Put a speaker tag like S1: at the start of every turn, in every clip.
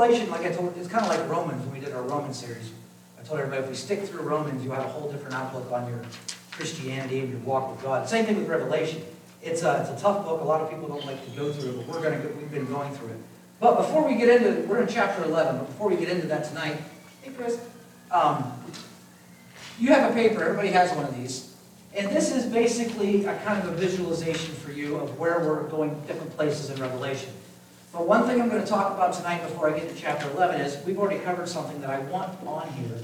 S1: Revelation, like I told, it's kind of like Romans when we did our Roman series. I told everybody if we stick through Romans, you have a whole different outlook on your Christianity and your walk with God. Same thing with Revelation. It's a, it's a tough book. A lot of people don't like to go through it, but we're gonna we've been going through it. But before we get into, we're in chapter 11, but before we get into that tonight, hey Chris, um, you have a paper, everybody has one of these. And this is basically a kind of a visualization for you of where we're going different places in Revelation. But one thing I'm going to talk about tonight before I get to chapter 11 is we've already covered something that I want on here.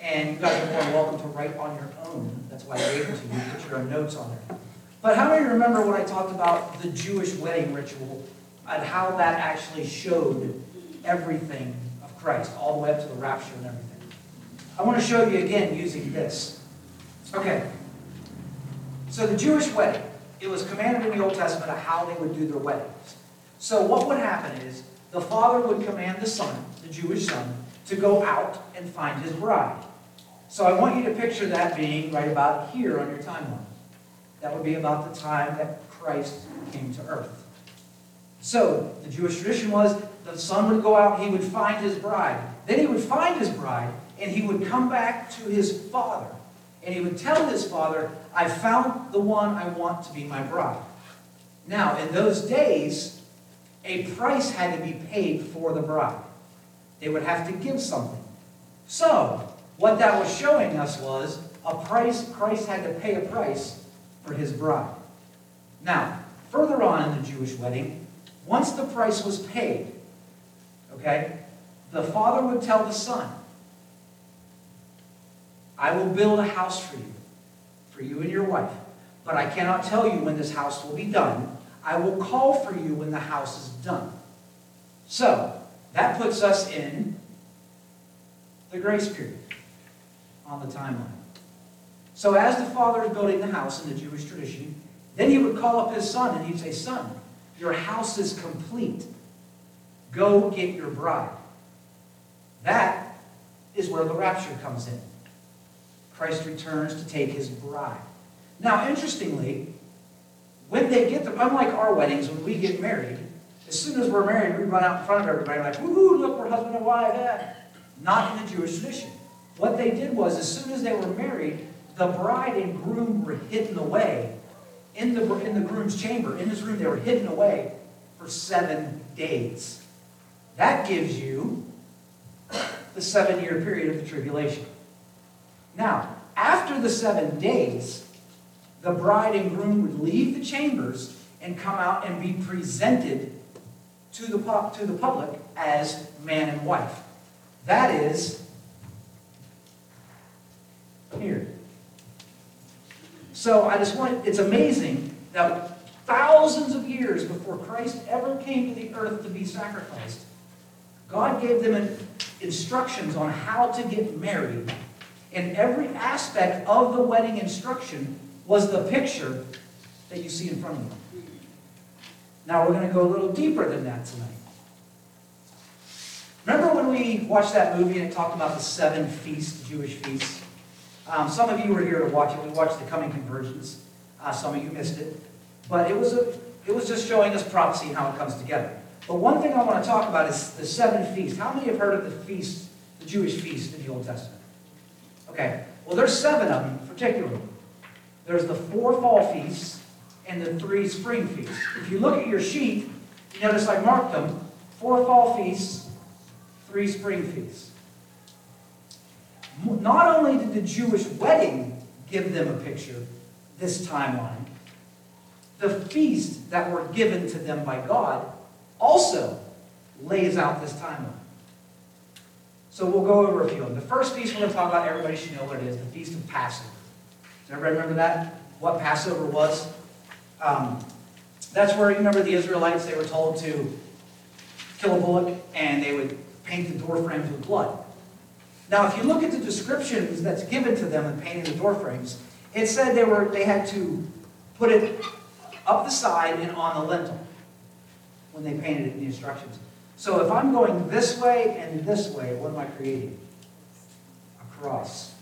S1: And you guys are more than welcome to write on your own. That's why I gave it to you. Put your own notes on there. But how many remember when I talked about the Jewish wedding ritual and how that actually showed everything of Christ, all the way up to the rapture and everything? I want to show you again using this. Okay. So the Jewish wedding, it was commanded in the Old Testament of how they would do their weddings. So what would happen is the father would command the son, the Jewish son, to go out and find his bride. So I want you to picture that being right about here on your timeline. That would be about the time that Christ came to earth. So the Jewish tradition was the son would go out, he would find his bride. Then he would find his bride, and he would come back to his father. And he would tell his father, I found the one I want to be my bride. Now, in those days, a price had to be paid for the bride. They would have to give something. So, what that was showing us was a price, Christ had to pay a price for his bride. Now, further on in the Jewish wedding, once the price was paid, okay, the father would tell the son, I will build a house for you, for you and your wife, but I cannot tell you when this house will be done. I will call for you when the house is done. So, that puts us in the grace period on the timeline. So, as the father is building the house in the Jewish tradition, then he would call up his son and he'd say, Son, your house is complete. Go get your bride. That is where the rapture comes in. Christ returns to take his bride. Now, interestingly, when they get the, unlike our weddings, when we get married, as soon as we're married, we run out in front of everybody like, woohoo, look, we're husband and wife. Yeah. Not in the Jewish tradition. What they did was, as soon as they were married, the bride and groom were hidden away in the, in the groom's chamber. In his room, they were hidden away for seven days. That gives you the seven year period of the tribulation. Now, after the seven days, the bride and groom would leave the chambers and come out and be presented to the, to the public as man and wife. That is here. So I just want, it's amazing that thousands of years before Christ ever came to the earth to be sacrificed, God gave them instructions on how to get married. And every aspect of the wedding instruction was the picture that you see in front of you. Now we're going to go a little deeper than that tonight. Remember when we watched that movie and it talked about the seven feasts, Jewish feasts? Um, some of you were here to watch it. We watched the Coming Convergence. Uh, some of you missed it. But it was, a, it was just showing us prophecy and how it comes together. But one thing I want to talk about is the seven feasts. How many have heard of the feast, the Jewish feast in the Old Testament? Okay. Well, there's seven of them particularly. There's the four fall feasts and the three spring feasts. If you look at your sheet, you notice I marked them. Four fall feasts, three spring feasts. Not only did the Jewish wedding give them a picture, this timeline, the feasts that were given to them by God also lays out this timeline. So we'll go over a few of them. The first feast we're going to talk about, everybody should know what it is, the Feast of Passover. Everybody remember that? What Passover was? Um, that's where, you remember the Israelites, they were told to kill a bullock and they would paint the door frames with blood. Now, if you look at the descriptions that's given to them in painting the door frames, it said they were they had to put it up the side and on the lintel when they painted it in the instructions. So if I'm going this way and this way, what am I creating? A cross.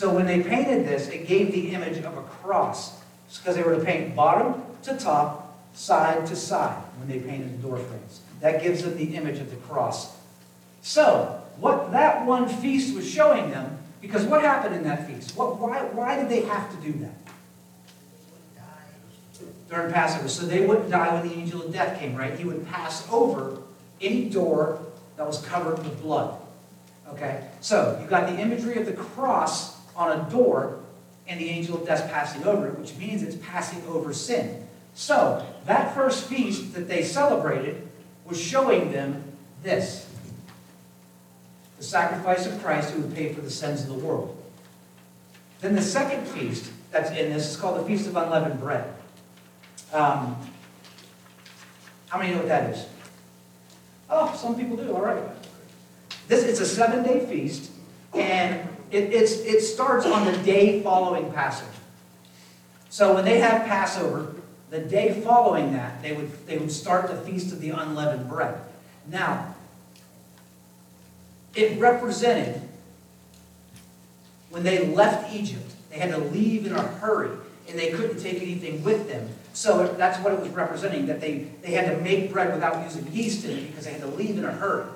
S1: So when they painted this, it gave the image of a cross. Because they were to paint bottom to top, side to side when they painted the door frames. That gives them the image of the cross So, what that one feast was showing them, because what happened in that feast? What, why, why did they have to do that? During Passover. So they wouldn't die when the angel of death came, right? He would pass over any door that was covered with blood. Okay? So, you've got the imagery of the cross on a door and the angel of death passing over it, which means it's passing over sin. So, that first feast that they celebrated was showing them this the sacrifice of Christ who would pay for the sins of the world. Then the second feast that's in this is called the Feast of Unleavened Bread. Um, how many know what that is? Oh, some people do, all right. This, it's a seven-day feast, and it, it starts on the day following Passover. So when they have Passover, the day following that, they would, they would start the Feast of the Unleavened Bread. Now, it represented when they left Egypt, they had to leave in a hurry, and they couldn't take anything with them. So that's what it was representing, that they, they had to make bread without using yeast in it because they had to leave in a hurry.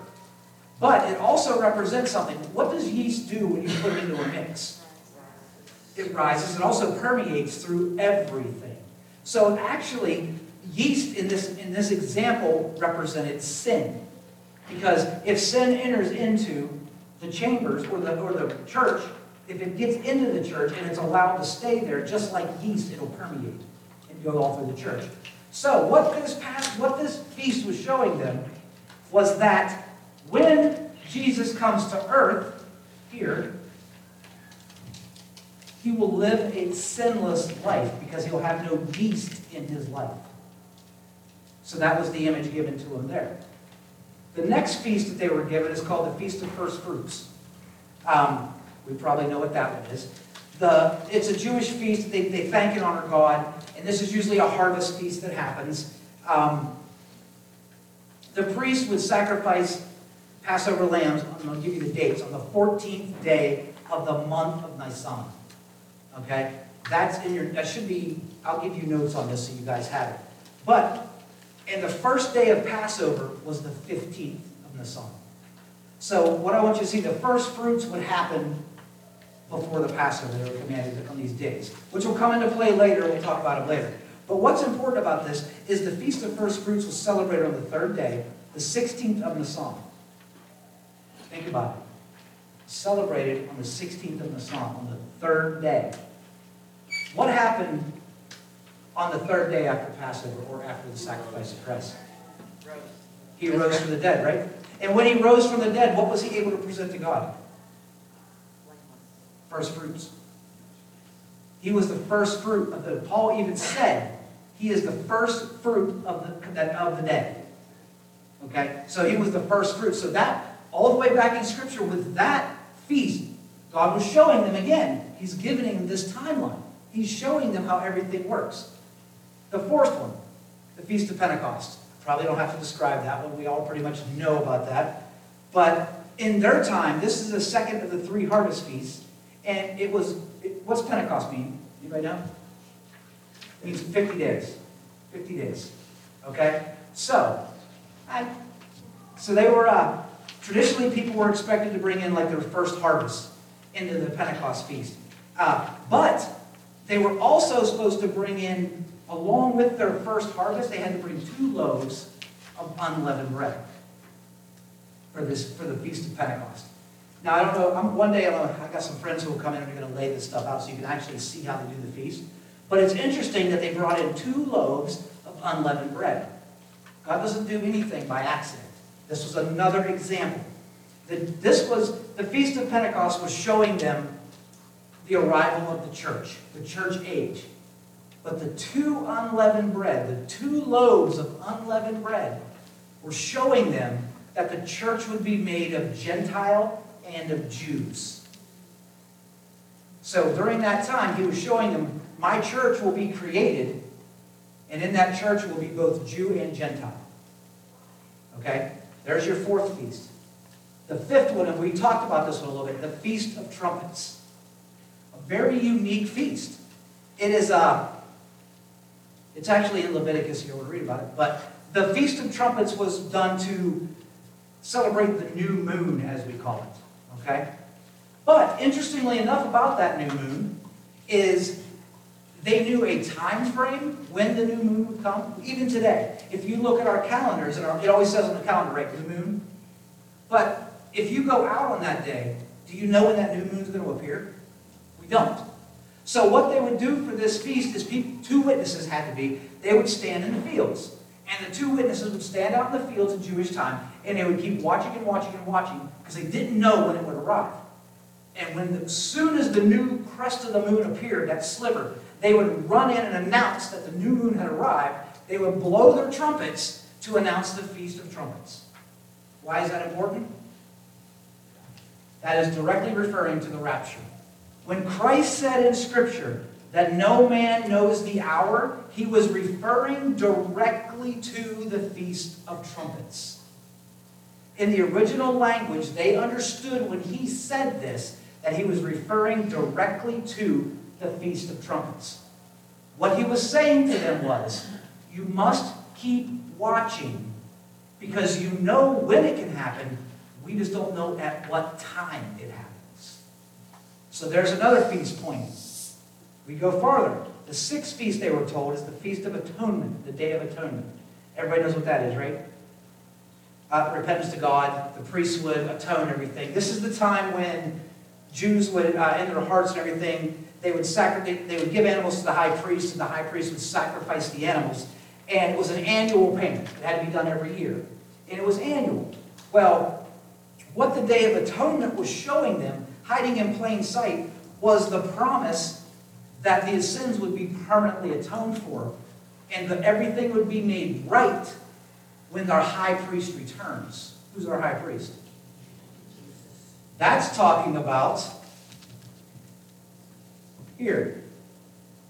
S1: But it also represents something. What does yeast do when you put it into a mix? It rises. It also permeates through everything. So actually, yeast in this, in this example represented sin. Because if sin enters into the chambers or the, or the church, if it gets into the church and it's allowed to stay there, just like yeast, it'll permeate and go all through the church. So what this past, what this feast was showing them was that when Jesus comes to earth here, he will live a sinless life because he'll have no beast in his life. So that was the image given to him there. The next feast that they were given is called the Feast of First Fruits. Um, we probably know what that one is. The, it's a Jewish feast. They, they thank and honor God. And this is usually a harvest feast that happens. Um, the priest would sacrifice Passover lambs, I'm going to give you the dates, on the 14th day of the month of Nisan. Okay? That's in your, that should be, I'll give you notes on this so you guys have it. But and the first day of Passover was the 15th of Nisan. So what I want you to see, the first fruits would happen before the Passover. They were commanded on these days, which will come into play later. We'll talk about it later. But what's important about this is the Feast of First Fruits was celebrated on the third day, the 16th of Nisan. Think about it. Celebrated on the 16th of Nisan, on the third day. What happened on the third day after Passover or after the sacrifice of Christ. He rose from the dead, right? And when he rose from the dead, what was he able to present to God? First fruits. He was the first fruit of the. Paul even said he is the first fruit of the of the dead. Okay, so he was the first fruit. So that all the way back in Scripture with that feast, God was showing them again. He's giving them this timeline. He's showing them how everything works. The fourth one, the Feast of Pentecost. Probably don't have to describe that one. We all pretty much know about that. But in their time, this is the second of the three harvest feasts. And it was, it, what's Pentecost mean? Anybody know? It means 50 days. 50 days. Okay? So, I, so they were, uh, traditionally people were expected to bring in like their first harvest into the Pentecost feast. Uh, but they were also supposed to bring in along with their first harvest, they had to bring two loaves of unleavened bread for this for the feast of Pentecost. Now I don't know. I'm, one day i I got some friends who will come in and are going to lay this stuff out so you can actually see how they do the feast. But it's interesting that they brought in two loaves of unleavened bread. God doesn't do anything by accident. This was another example. This was the feast of Pentecost was showing them the arrival of the church, the church age. But the two unleavened bread, the two loaves of unleavened bread, were showing them that the church would be made of Gentile and of Jews. So during that time, he was showing them, my church will be created, and in that church will be both Jew and Gentile. Okay? There's your fourth feast. The fifth one, and we talked about this one a little bit, the Feast of Trumpets. A very unique feast. It is a it's actually in Leviticus, you will read about it. But the Feast of Trumpets was done to celebrate the new moon, as we call it. Okay? But interestingly enough about that new moon is they knew a time frame when the new moon would come. Even today, if you look at our calendars, and it always says on the calendar, right, new moon. But if you go out on that day, do you know when that new moon is going to appear? We don't. So what they would do for this feast is people, two witnesses had to be. They would stand in the fields. And the two witnesses would stand out in the fields in Jewish time, and they would keep watching and watching and watching because they didn't know when it would arrive. And when as soon as the new crest of the moon appeared, that sliver, they would run in and announce that the new moon had arrived. They would blow their trumpets to announce the Feast of Trumpets. Why is that important? That is directly referring to the rapture. When Christ said in Scripture that no man knows the hour, he was referring directly to the Feast of Trumpets. In the original language, they understood when he said this that he was referring directly to the Feast of Trumpets. What he was saying to them was, you must keep watching because you know when it can happen, we just don't know at what time it happens. So there's another feast point. We go farther. The sixth feast, they were told, is the Feast of Atonement, the Day of Atonement. Everybody knows what that is, right? Uh, repentance to God, the priests would atone everything. This is the time when Jews would, uh, in their hearts and everything, they would, sacrifice, they would give animals to the high priest, and the high priest would sacrifice the animals. And it was an annual payment. It had to be done every year. And it was annual. Well, what the Day of Atonement was showing them, hiding in plain sight, was the promise that the sins would be permanently atoned for and that everything would be made right when our high priest returns. Who's our high priest? That's talking about here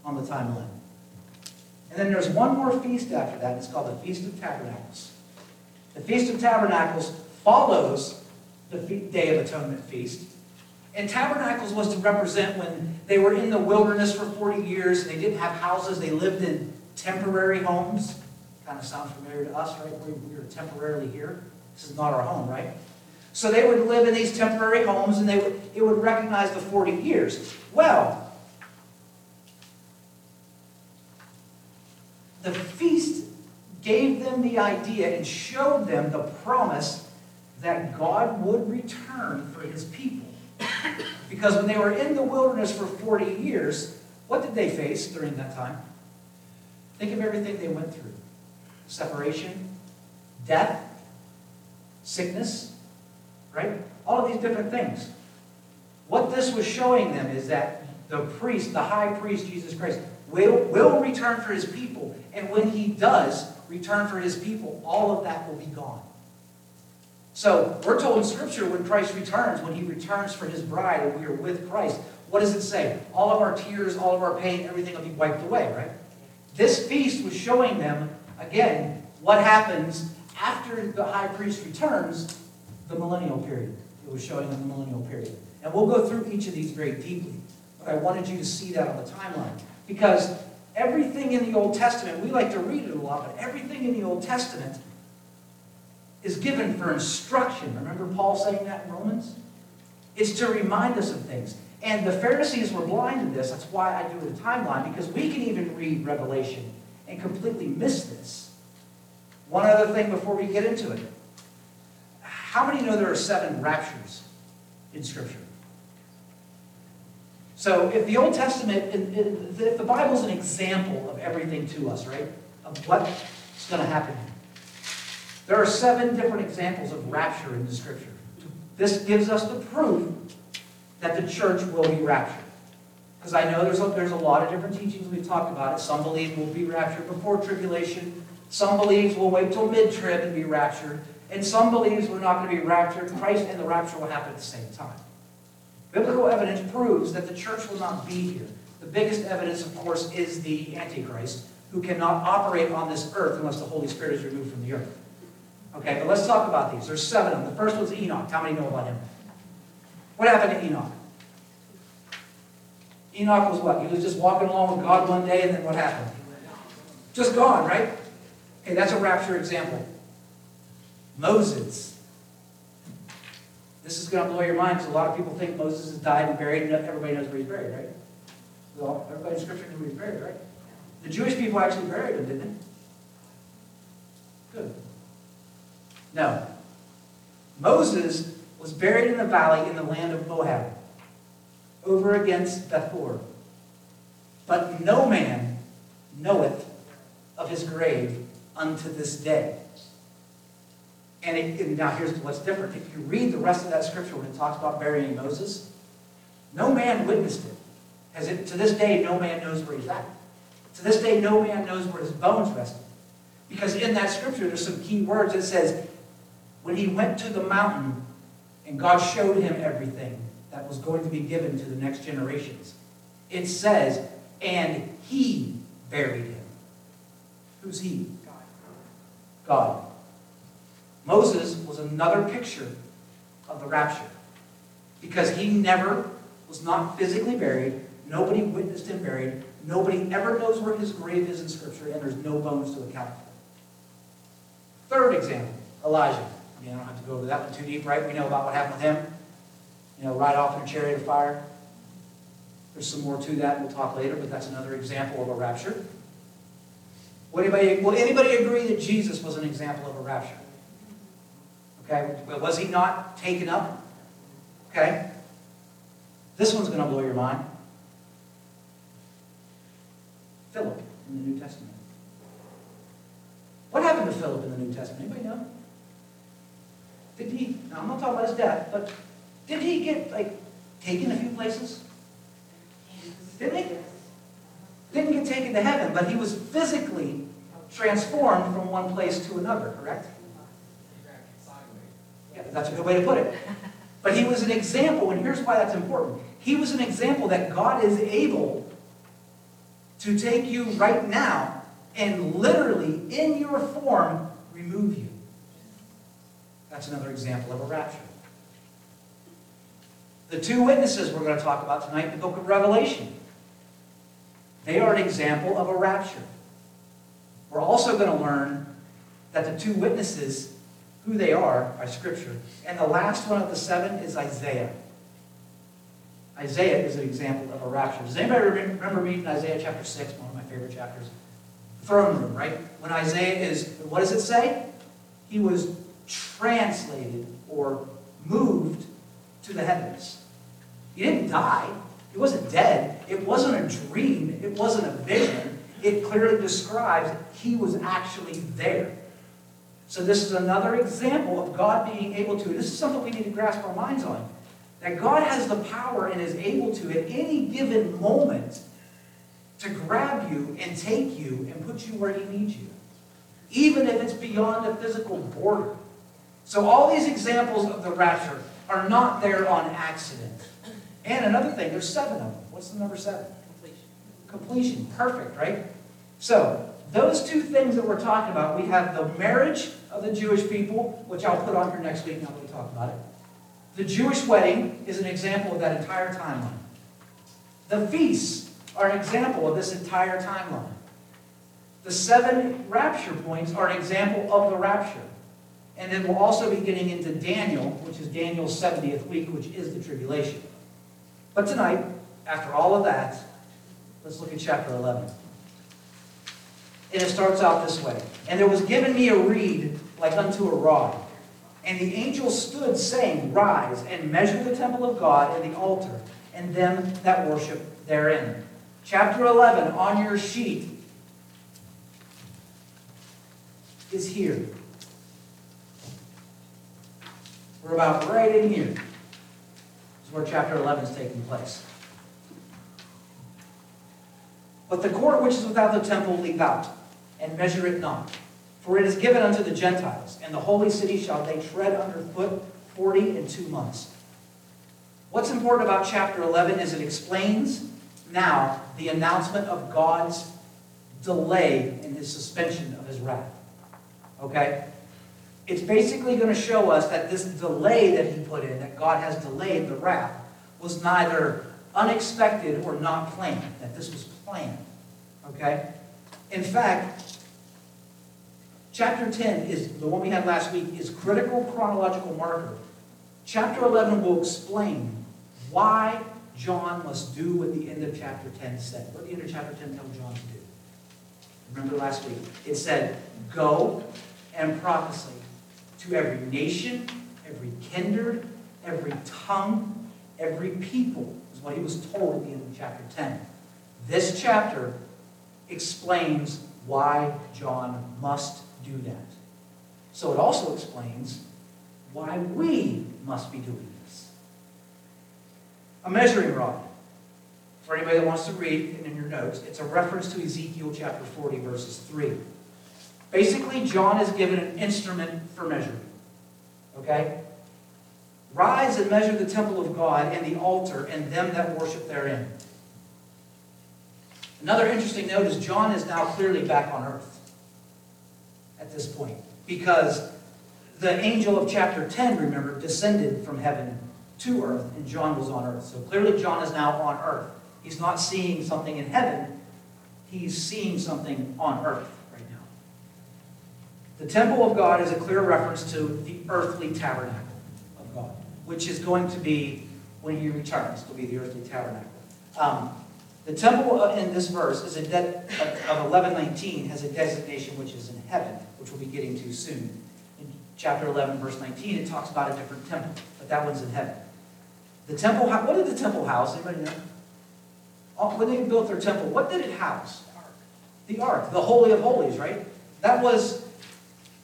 S1: on the timeline. And then there's one more feast after that. It's called the Feast of Tabernacles. The Feast of Tabernacles follows the Day of Atonement feast. And tabernacles was to represent when they were in the wilderness for 40 years and they didn't have houses, they lived in temporary homes. Kind of sounds familiar to us, right? We, we are temporarily here. This is not our home, right? So they would live in these temporary homes and they would, it would recognize the 40 years. Well, the feast gave them the idea and showed them the promise that God would return for his people. Because when they were in the wilderness for 40 years, what did they face during that time? Think of everything they went through separation, death, sickness, right? All of these different things. What this was showing them is that the priest, the high priest, Jesus Christ, will, will return for his people. And when he does return for his people, all of that will be gone. So we're told in Scripture when Christ returns, when he returns for his bride and we are with Christ, what does it say? All of our tears, all of our pain, everything will be wiped away, right? This feast was showing them, again, what happens after the high priest returns, the millennial period. It was showing them the millennial period. And we'll go through each of these very deeply. But I wanted you to see that on the timeline. Because everything in the Old Testament, we like to read it a lot, but everything in the Old Testament is given for instruction. Remember Paul saying that in Romans? It's to remind us of things. And the Pharisees were blind to this. That's why I do the timeline, because we can even read Revelation and completely miss this. One other thing before we get into it. How many know there are seven raptures in Scripture? So if the Old Testament, if the Bible is an example of everything to us, right? Of what's going to happen. There are seven different examples of rapture in the Scripture. This gives us the proof that the church will be raptured. Because I know there's a, there's a lot of different teachings we've talked about it. Some believe we'll be raptured before tribulation. Some believe we'll wait till mid-trib and be raptured. And some believes we're not going to be raptured. Christ and the rapture will happen at the same time. Biblical proves that the church will not be here. The biggest evidence, of course, is the Antichrist, who cannot operate on this earth unless the Holy Spirit is removed from the earth. Okay, but let's talk about these. There's seven of them. The first one's Enoch. How many know about him? What happened to Enoch? Enoch was what? He was just walking along with God one day, and then what happened? Just gone, right? Okay, that's a rapture example. Moses. This is going to blow your mind because a lot of people think Moses has died and buried, and everybody knows where he's buried, right? Well, everybody in Scripture knew where he's buried, right? The Jewish people actually buried him, didn't they? Good. No. Moses was buried in the valley in the land of Moab, over against Bethpeor. But no man knoweth of his grave unto this day. And, it, and now here's what's different. If you read the rest of that scripture when it talks about burying Moses, no man witnessed it. As it, to this day, no man knows where he's at. To this day, no man knows where his bones rested. Because in that scripture, there's some key words. that says, when he went to the mountain and God showed him everything that was going to be given to the next generations, it says, and he buried him. Who's he? God. God. Moses was another picture of the rapture because he never was not physically buried. Nobody witnessed him buried. Nobody ever knows where his grave is in Scripture, and there's no bones to account for. Third example, Elijah. I mean, I don't have to go over that one too deep, right? We know about what happened with him. You know, right off in a chariot of fire. There's some more to that we'll talk later, but that's another example of a rapture. Will anybody, will anybody agree that Jesus was an example of a rapture? Okay, but was he not taken up? Okay. This one's going to blow your mind. Philip in the New Testament. What happened to Philip in the New Testament? Anybody know? Did he, now I'm not talking about his death, but did he get, like, taken a few places? Didn't he? Didn't get taken to heaven, but he was physically transformed from one place to another, correct? That's a good way to put it. But he was an example, and here's why that's important. He was an example that God is able to take you right now and literally, in your form, remove you. That's another example of a rapture. The two witnesses we're going to talk about tonight in the book of Revelation. They are an example of a rapture. We're also going to learn that the two witnesses, who they are by Scripture. And the last one of the seven is Isaiah. Isaiah is an example of a rapture. Does anybody remember reading Isaiah chapter 6, one of my favorite chapters? Throne room, right? When Isaiah is, what does it say? He was translated or moved to the heavens. He didn't die. He wasn't dead. It wasn't a dream. It wasn't a vision. It clearly describes he was actually there. So this is another example of God being able to, this is something we need to grasp our minds on, that God has the power and is able to at any given moment to grab you and take you and put you where he needs you, even if it's beyond a physical border. So all these examples of the rapture are not there on accident. And another thing, there's seven of them. What's the number seven?
S2: Completion.
S1: Completion. Perfect, right? So, those two things that we're talking about, we have the marriage of the Jewish people, which I'll put on here next week, and I'll talk about it. The Jewish wedding is an example of that entire timeline. The feasts are an example of this entire timeline. The seven rapture points are an example of the rapture. And then we'll also be getting into Daniel, which is Daniel's 70th week, which is the tribulation. But tonight, after all of that, let's look at chapter 11. And it starts out this way. And there was given me a reed like unto a rod. And the angel stood, saying, Rise and measure the temple of God and the altar, and them that worship therein. Chapter 11 on your sheet is here. We're about right in here. This is where chapter 11 is taking place. But the court which is without the temple leave out, and measure it not. For it is given unto the Gentiles, and the holy city shall they tread under foot forty and two months. What's important about chapter 11 is it explains now the announcement of God's delay in his suspension of his wrath. Okay? It's basically going to show us that this delay that he put in, that God has delayed the wrath, was neither unexpected or not planned, that this was planned. Okay? In fact, chapter 10 is the one we had last week, is critical chronological marker Chapter 11 will explain why John must do what the end of chapter 10 said. What the end of chapter 10 tell John to do? Remember last week? It said, Go and prophesy to every nation, every kindred, every tongue, every people, is what he was told at the end of chapter 10. This chapter explains why John must do that. So it also explains why we must be doing this. A measuring rod. For anybody that wants to read and in your notes, it's a reference to Ezekiel chapter 40, verses 3. Basically, John is given an instrument for measuring. Okay? Rise and measure the temple of God and the altar and them that worship therein. Another interesting note is John is now clearly back on earth at this point because the angel of chapter 10, remember, descended from heaven to earth and John was on earth. So clearly John is now on earth. He's not seeing something in heaven, he's seeing something on earth right now. The temple of God is a clear reference to the earthly tabernacle of God, which is going to be when he returns, to be the earthly tabernacle. Um, the temple in this verse is a de- of 1119 has a designation which is in heaven, which we'll be getting to soon. In chapter 11, verse 19, it talks about a different temple, but that one's in heaven. The temple, what did the temple house? Anybody know? Oh, when they built their temple, what did it house? The ark, the Holy of Holies, right? That was,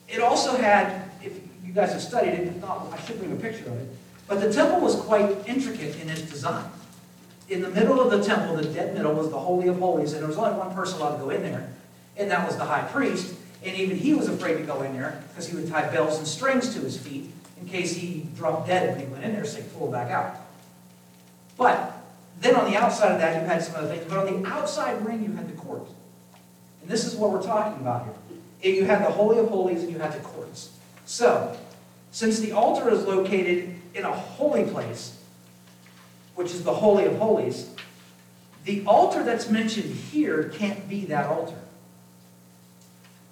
S1: it also had, if you guys have studied it, if not, I should bring a picture of it, but the temple was quite intricate in its design in the middle of the temple, the dead middle, was the Holy of Holies, and there was only one person allowed to go in there, and that was the high priest. And even he was afraid to go in there because he would tie bells and strings to his feet in case he dropped dead when he went in there, so he pulled back out. But then on the outside of that, you had some other things. But on the outside ring, you had the court. And this is what we're talking about here. You had the Holy of Holies and you had the courts. So, since the altar is located in a holy place, which is the Holy of Holies, the altar that's mentioned here can't be that altar.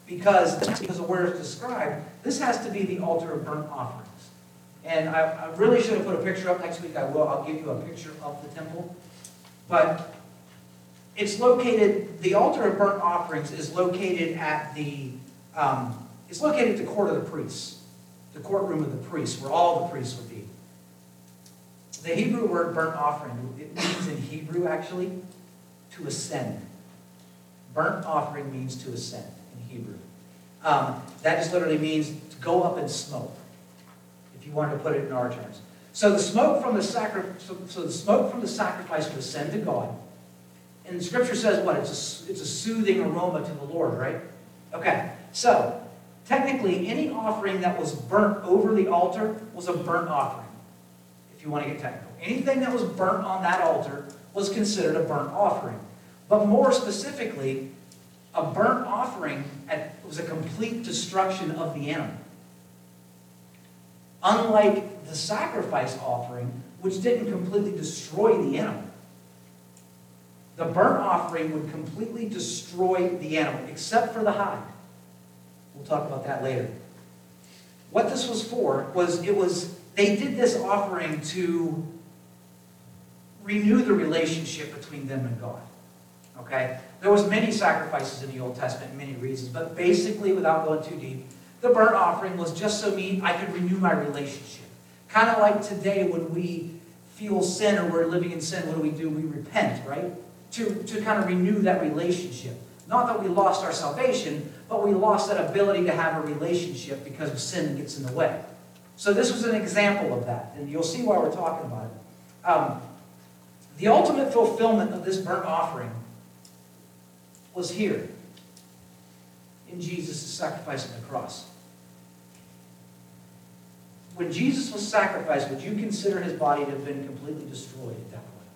S1: Because, because of where it's described, this has to be the altar of burnt offerings. And I, I really should have put a picture up next week. I will. I'll give you a picture of the temple. But it's located, the altar of burnt offerings is located at the, um, it's located at the court of the priests, the courtroom of the priests, where all the priests would be. The Hebrew word burnt offering, it means in Hebrew actually to ascend. Burnt offering means to ascend in Hebrew. Um, that just literally means to go up in smoke, if you wanted to put it in our terms. So the smoke from the sacrifice, so, so, the smoke from the sacrifice would ascend to God. And scripture says what? It's a, it's a soothing aroma to the Lord, right? Okay, so technically any offering that was burnt over the altar was a burnt offering if you want to get technical. Anything that was burnt on that altar was considered a burnt offering. But more specifically, a burnt offering was a complete destruction of the animal. Unlike the sacrifice offering, which didn't completely destroy the animal. The burnt offering would completely destroy the animal, except for the hide. We'll talk about that later. What this was for was it was they did this offering to renew the relationship between them and God. Okay? There was many sacrifices in the Old Testament, many reasons, but basically, without going too deep, the burnt offering was just so me I could renew my relationship. Kind of like today when we feel sin or we're living in sin, what do we do? We repent, right? To, to kind of renew that relationship. Not that we lost our salvation, but we lost that ability to have a relationship because sin gets in the way. So this was an example of that, and you'll see why we're talking about it. Um, the ultimate fulfillment of this burnt offering was here in Jesus' sacrifice on the cross. When Jesus was sacrificed, would you consider his body to have been completely destroyed at that point?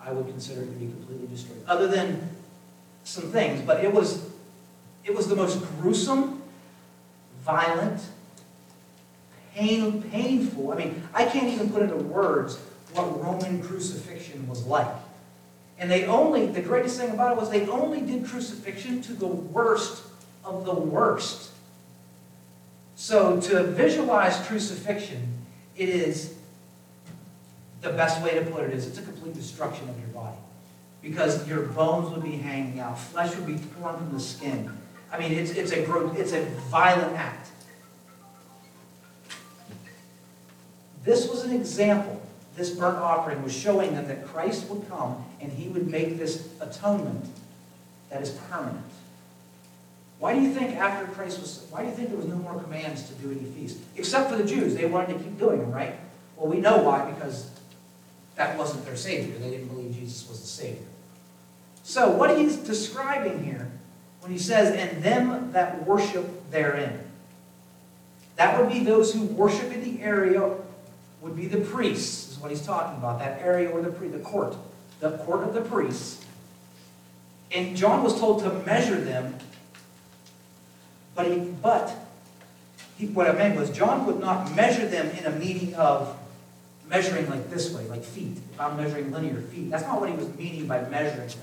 S1: I would consider it to be completely destroyed. Other than some things, but it was it was the most gruesome, violent, pain, painful. I mean, I can't even put into words what Roman crucifixion was like. And they only, the greatest thing about it was they only did crucifixion to the worst of the worst. So to visualize crucifixion, it is the best way to put it is it's a complete destruction of your body. Because your bones would be hanging out, flesh would be torn from the skin. I mean, it's, it's, a, it's a violent act. This was an example. This burnt offering was showing them that Christ would come and he would make this atonement that is permanent. Why do you think after Christ was, why do you think there was no more commands to do any feast? Except for the Jews. They wanted to keep doing them, right? Well, we know why, because that wasn't their Savior. They didn't believe Jesus was the Savior. So what he's describing here, when he says, and them that worship therein, that would be those who worship in the area, would be the priests, what he's talking about, that area where the, the court, the court of the priests. And John was told to measure them but, he, but he, what I meant was John would not measure them in a meaning of measuring like this way, like feet. If I'm measuring linear feet, that's not what he was meaning by measuring them.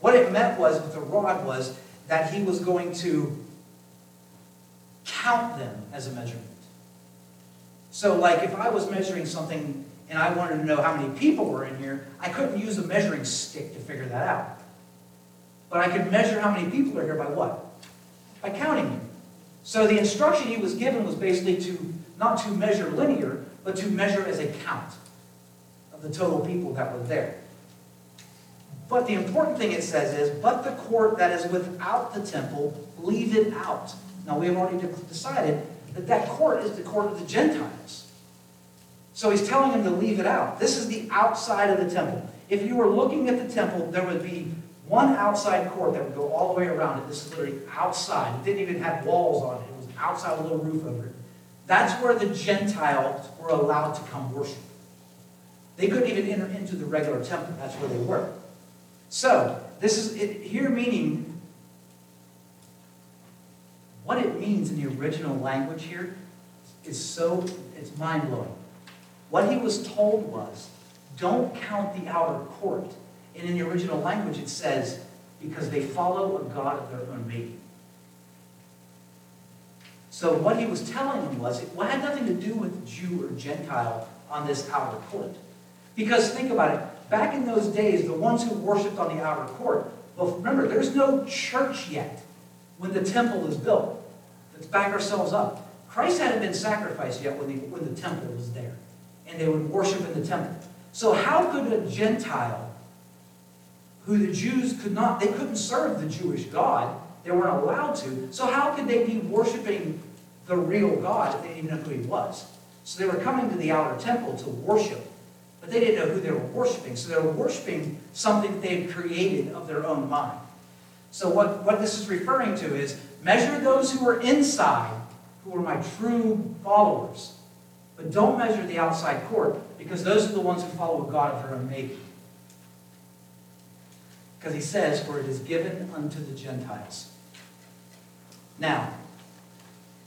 S1: What it meant was with the rod was that he was going to count them as a measurement. So, like if I was measuring something and I wanted to know how many people were in here, I couldn't use a measuring stick to figure that out. But I could measure how many people are here by what? by counting them. So the instruction he was given was basically to not to measure linear, but to measure as a count of the total people that were there. But the important thing it says is, but the court that is without the temple, leave it out. Now we have already decided that that court is the court of the Gentiles. So he's telling him to leave it out. This is the outside of the temple. If you were looking at the temple, there would be one outside court that would go all the way around it. This is literally outside. It didn't even have walls on it. It was outside with a little roof over it. That's where the Gentiles were allowed to come worship. They couldn't even enter into the regular temple. That's where they were. So, this is it, here meaning what it means in the original language here is so, it's mind blowing. What he was told was, don't count the outer court. And in the original language, it says, because they follow a God of their own making. So what he was telling them was, it had nothing to do with Jew or Gentile on this outer court. Because think about it, back in those days, the ones who worshipped on the outer court, well, remember, there's no church yet when the temple is built. Let's back ourselves up. Christ hadn't been sacrificed yet when the, when the temple was there. And they would worship in the temple. So how could a Gentile who the Jews could not, they couldn't serve the Jewish God. They weren't allowed to. So how could they be worshiping the real God if they didn't even know who he was? So they were coming to the outer temple to worship, but they didn't know who they were worshiping. So they were worshiping something they had created of their own mind. So what, what this is referring to is measure those who are inside, who are my true followers. But don't measure the outside court, because those are the ones who follow a God of their own making. Because he says, For it is given unto the Gentiles. Now,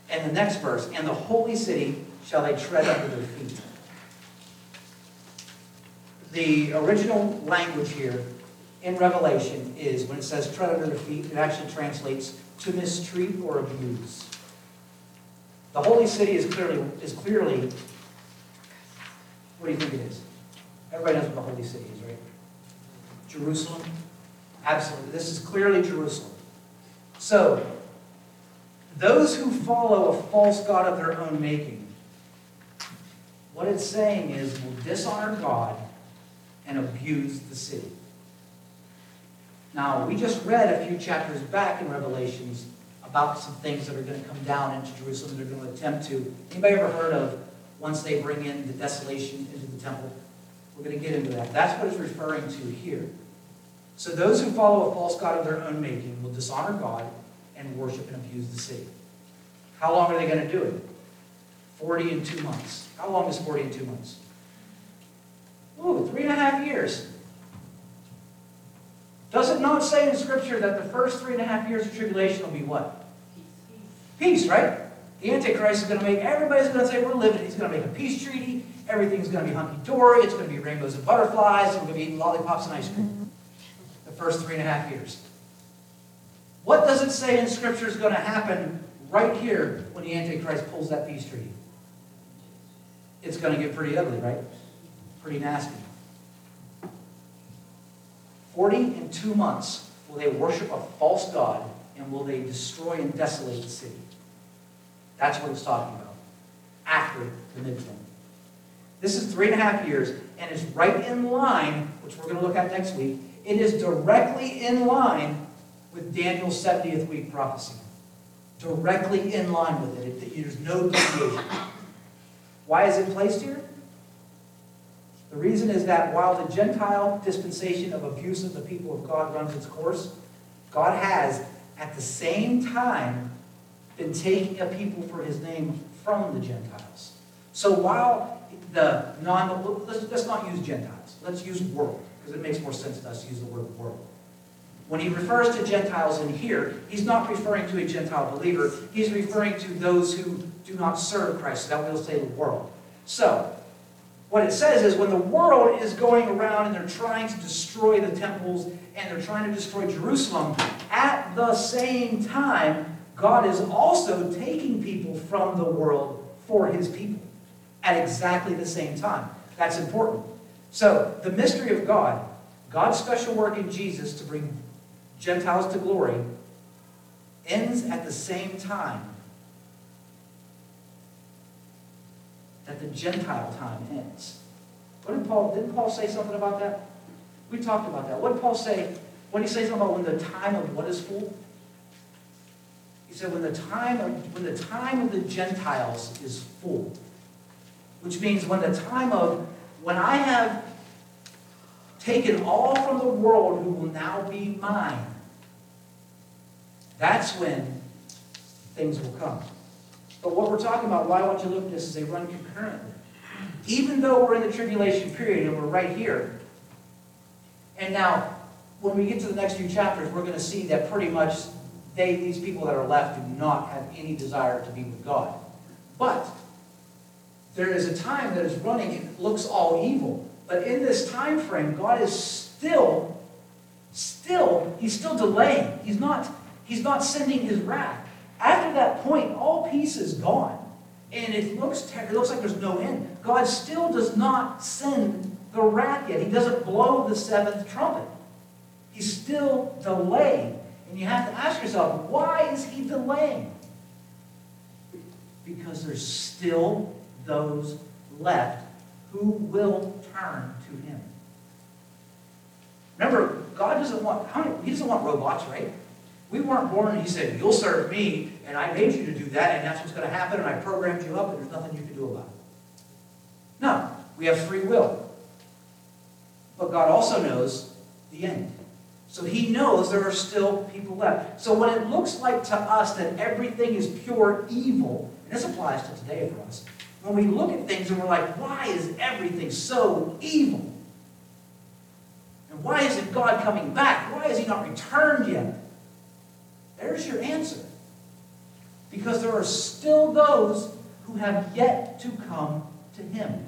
S1: and the next verse, and the holy city shall they tread under their feet. The original language here in Revelation is when it says tread under their feet, it actually translates to mistreat or abuse. The holy city is clearly is clearly what do you think it is? Everybody knows what the holy city is, right? Jerusalem. Absolutely. This is clearly Jerusalem. So, those who follow a false God of their own making, what it's saying is will dishonor God and abuse the city. Now, we just read a few chapters back in Revelations about some things that are going to come down into Jerusalem. They're going to attempt to. Anybody ever heard of once they bring in the desolation into the temple? We're going to get into that. That's what it's referring to here. So those who follow a false God of their own making will dishonor God and worship and abuse the city. How long are they going to do it? 40 and two months. How long is 40 and two months? Ooh, three and a half years. Does it not say in Scripture that the first three and a half years of tribulation will be what? Peace, right? The Antichrist is going to make, everybody's going to say we're living. He's going to make a peace treaty. Everything's going to be hunky-dory. It's going to be rainbows and butterflies. We're going to be eating lollipops and ice cream the first three and a half years. What does it say in Scripture is going to happen right here when the Antichrist pulls that peace treaty. It's going to get pretty ugly, right? Pretty nasty. 40 in two months will they worship a false God and will they destroy and desolate the city. That's what he's talking about. After the midpoint. This is three and a half years and is right in line, which we're going to look at next week. It is directly in line with Daniel's 70th week prophecy. Directly in line with it. There's no deviation. Why is it placed here? The reason is that while the Gentile dispensation of abuse of the people of God runs its course, God has, at the same time, been taking a people for his name from the Gentiles. So while the non, let's, let's not use Gentiles, let's use world, because it makes more sense to us to use the word world. When he refers to Gentiles in here, he's not referring to a Gentile believer. He's referring to those who do not serve Christ. That will say the world. So, what it says is when the world is going around and they're trying to destroy the temples and they're trying to destroy Jerusalem, at the same time, God is also taking people from the world for his people at exactly the same time. That's important. So, the mystery of God, God's special work in Jesus to bring Gentiles to glory, ends at the same time that the Gentile time ends. What did Paul, didn't Paul say something about that? We talked about that. What did Paul say? Did he say something about when the time of what is full? He said when the time of when the time of the Gentiles is full. Which means when the time of when I have taken all from the world who will now be mine, that's when things will come. But what we're talking about, why I want you to look at this, is they run concurrently. Even though we're in the tribulation period and we're right here, and now when we get to the next few chapters, we're going to see that pretty much they, these people that are left, do not have any desire to be with God. But there is a time that is running and it looks all evil. But in this time frame, God is still, still, he's still delaying. He's not, he's not sending his wrath. After that point, all peace is gone. And it looks, it looks like there's no end. God still does not send the wrath yet. He doesn't blow the seventh trumpet. He's still delaying. And you have to ask yourself, why is he delaying? Because there's still those left who will turn to him. Remember, God doesn't want, many, he doesn't want robots, right? We weren't born he said, you'll serve me, and I made you to do that, and that's what's going to happen, and I programmed you up, and there's nothing you can do about it. No, we have free will. But God also knows the end. So he knows there are still people left. So when it looks like to us that everything is pure evil, and this applies to today for us, when we look at things and we're like, why is everything so evil? And why isn't God coming back? Why has he not returned yet? There's your answer. Because there are still those who have yet to come to him.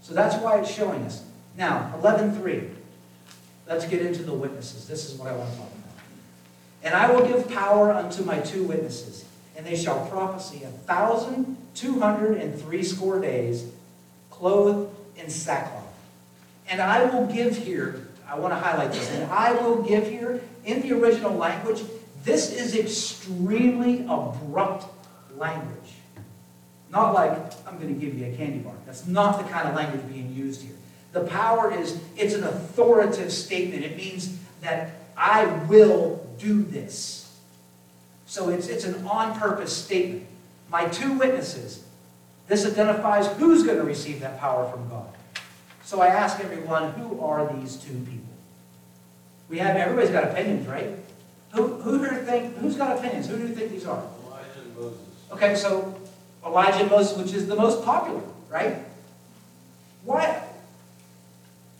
S1: So that's why it's showing us. Now, 11.3. Let's get into the witnesses. This is what I want to talk about. And I will give power unto my two witnesses, and they shall prophesy a thousand two hundred and threescore days, clothed in sackcloth. And I will give here, I want to highlight this, and I will give here, in the original language, this is extremely abrupt language. Not like, I'm going to give you a candy bar. That's not the kind of language being used here. The power is, it's an authoritative statement. It means that I will do this. So it's, it's an on purpose statement. My two witnesses. This identifies who's going to receive that power from God. So I ask everyone, who are these two people? We have, everybody's got opinions, right? Who, who do you think, who's got opinions? Who do you think these are?
S2: Elijah and Moses.
S1: Okay, so Elijah and Moses, which is the most popular, right? Why?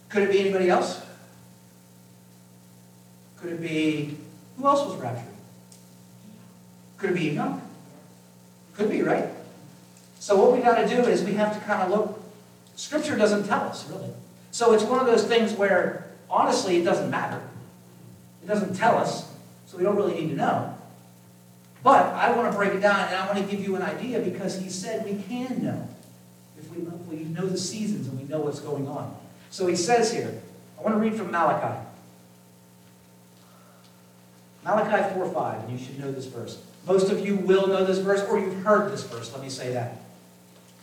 S1: Could it be anybody else? Could it be, who else was raptured? Could it be Enoch? Could be, right? So what we got to do is we have to kind of look. Scripture doesn't tell us, really. So it's one of those things where, honestly, it doesn't matter. It doesn't tell us, so we don't really need to know. But I want to break it down and I want to give you an idea because he said we can know. If we, if we know the seasons and we know what's going on. So he says here, I want to read from Malachi. Malachi 4 5, and you should know this verse. Most of you will know this verse, or you've heard this verse. Let me say that.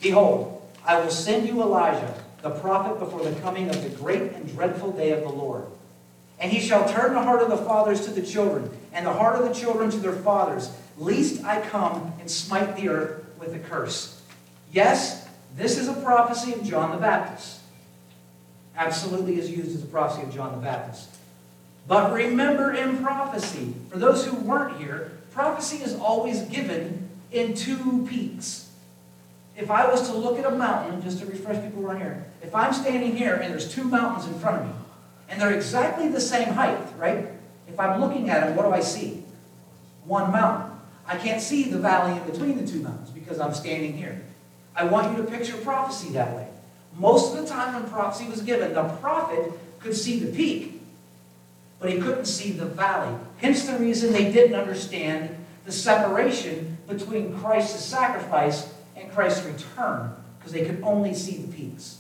S1: Behold, I will send you Elijah, the prophet, before the coming of the great and dreadful day of the Lord. And he shall turn the heart of the fathers to the children, and the heart of the children to their fathers, lest I come and smite the earth with a curse. Yes, this is a prophecy of John the Baptist. Absolutely is used as a prophecy of John the Baptist. But remember in prophecy, for those who weren't here, prophecy is always given in two peaks. If I was to look at a mountain, just to refresh people around here, if I'm standing here and there's two mountains in front of me, and they're exactly the same height, right? If I'm looking at them, what do I see? One mountain. I can't see the valley in between the two mountains because I'm standing here. I want you to picture prophecy that way. Most of the time when prophecy was given, the prophet could see the peak, but he couldn't see the valley. Hence the reason they didn't understand the separation between Christ's sacrifice and Christ's return, because they could only see the peaks.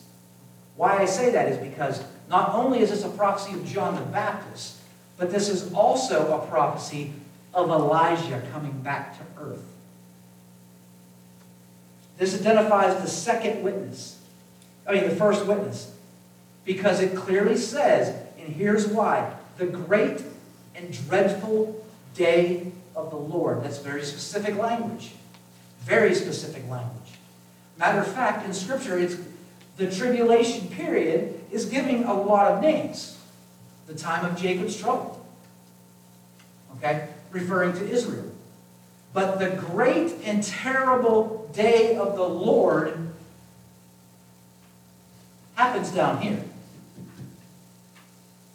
S1: Why I say that is because not only is this a prophecy of John the Baptist, but this is also a prophecy of Elijah coming back to earth. This identifies the second witness. I mean, the first witness. Because it clearly says, and here's why the great and dreadful day of the Lord. That's very specific language. Very specific language. Matter of fact, in Scripture, it's the tribulation period is giving a lot of names. The time of Jacob's trouble. Okay? Referring to Israel. But the great and terrible day of the Lord happens down here.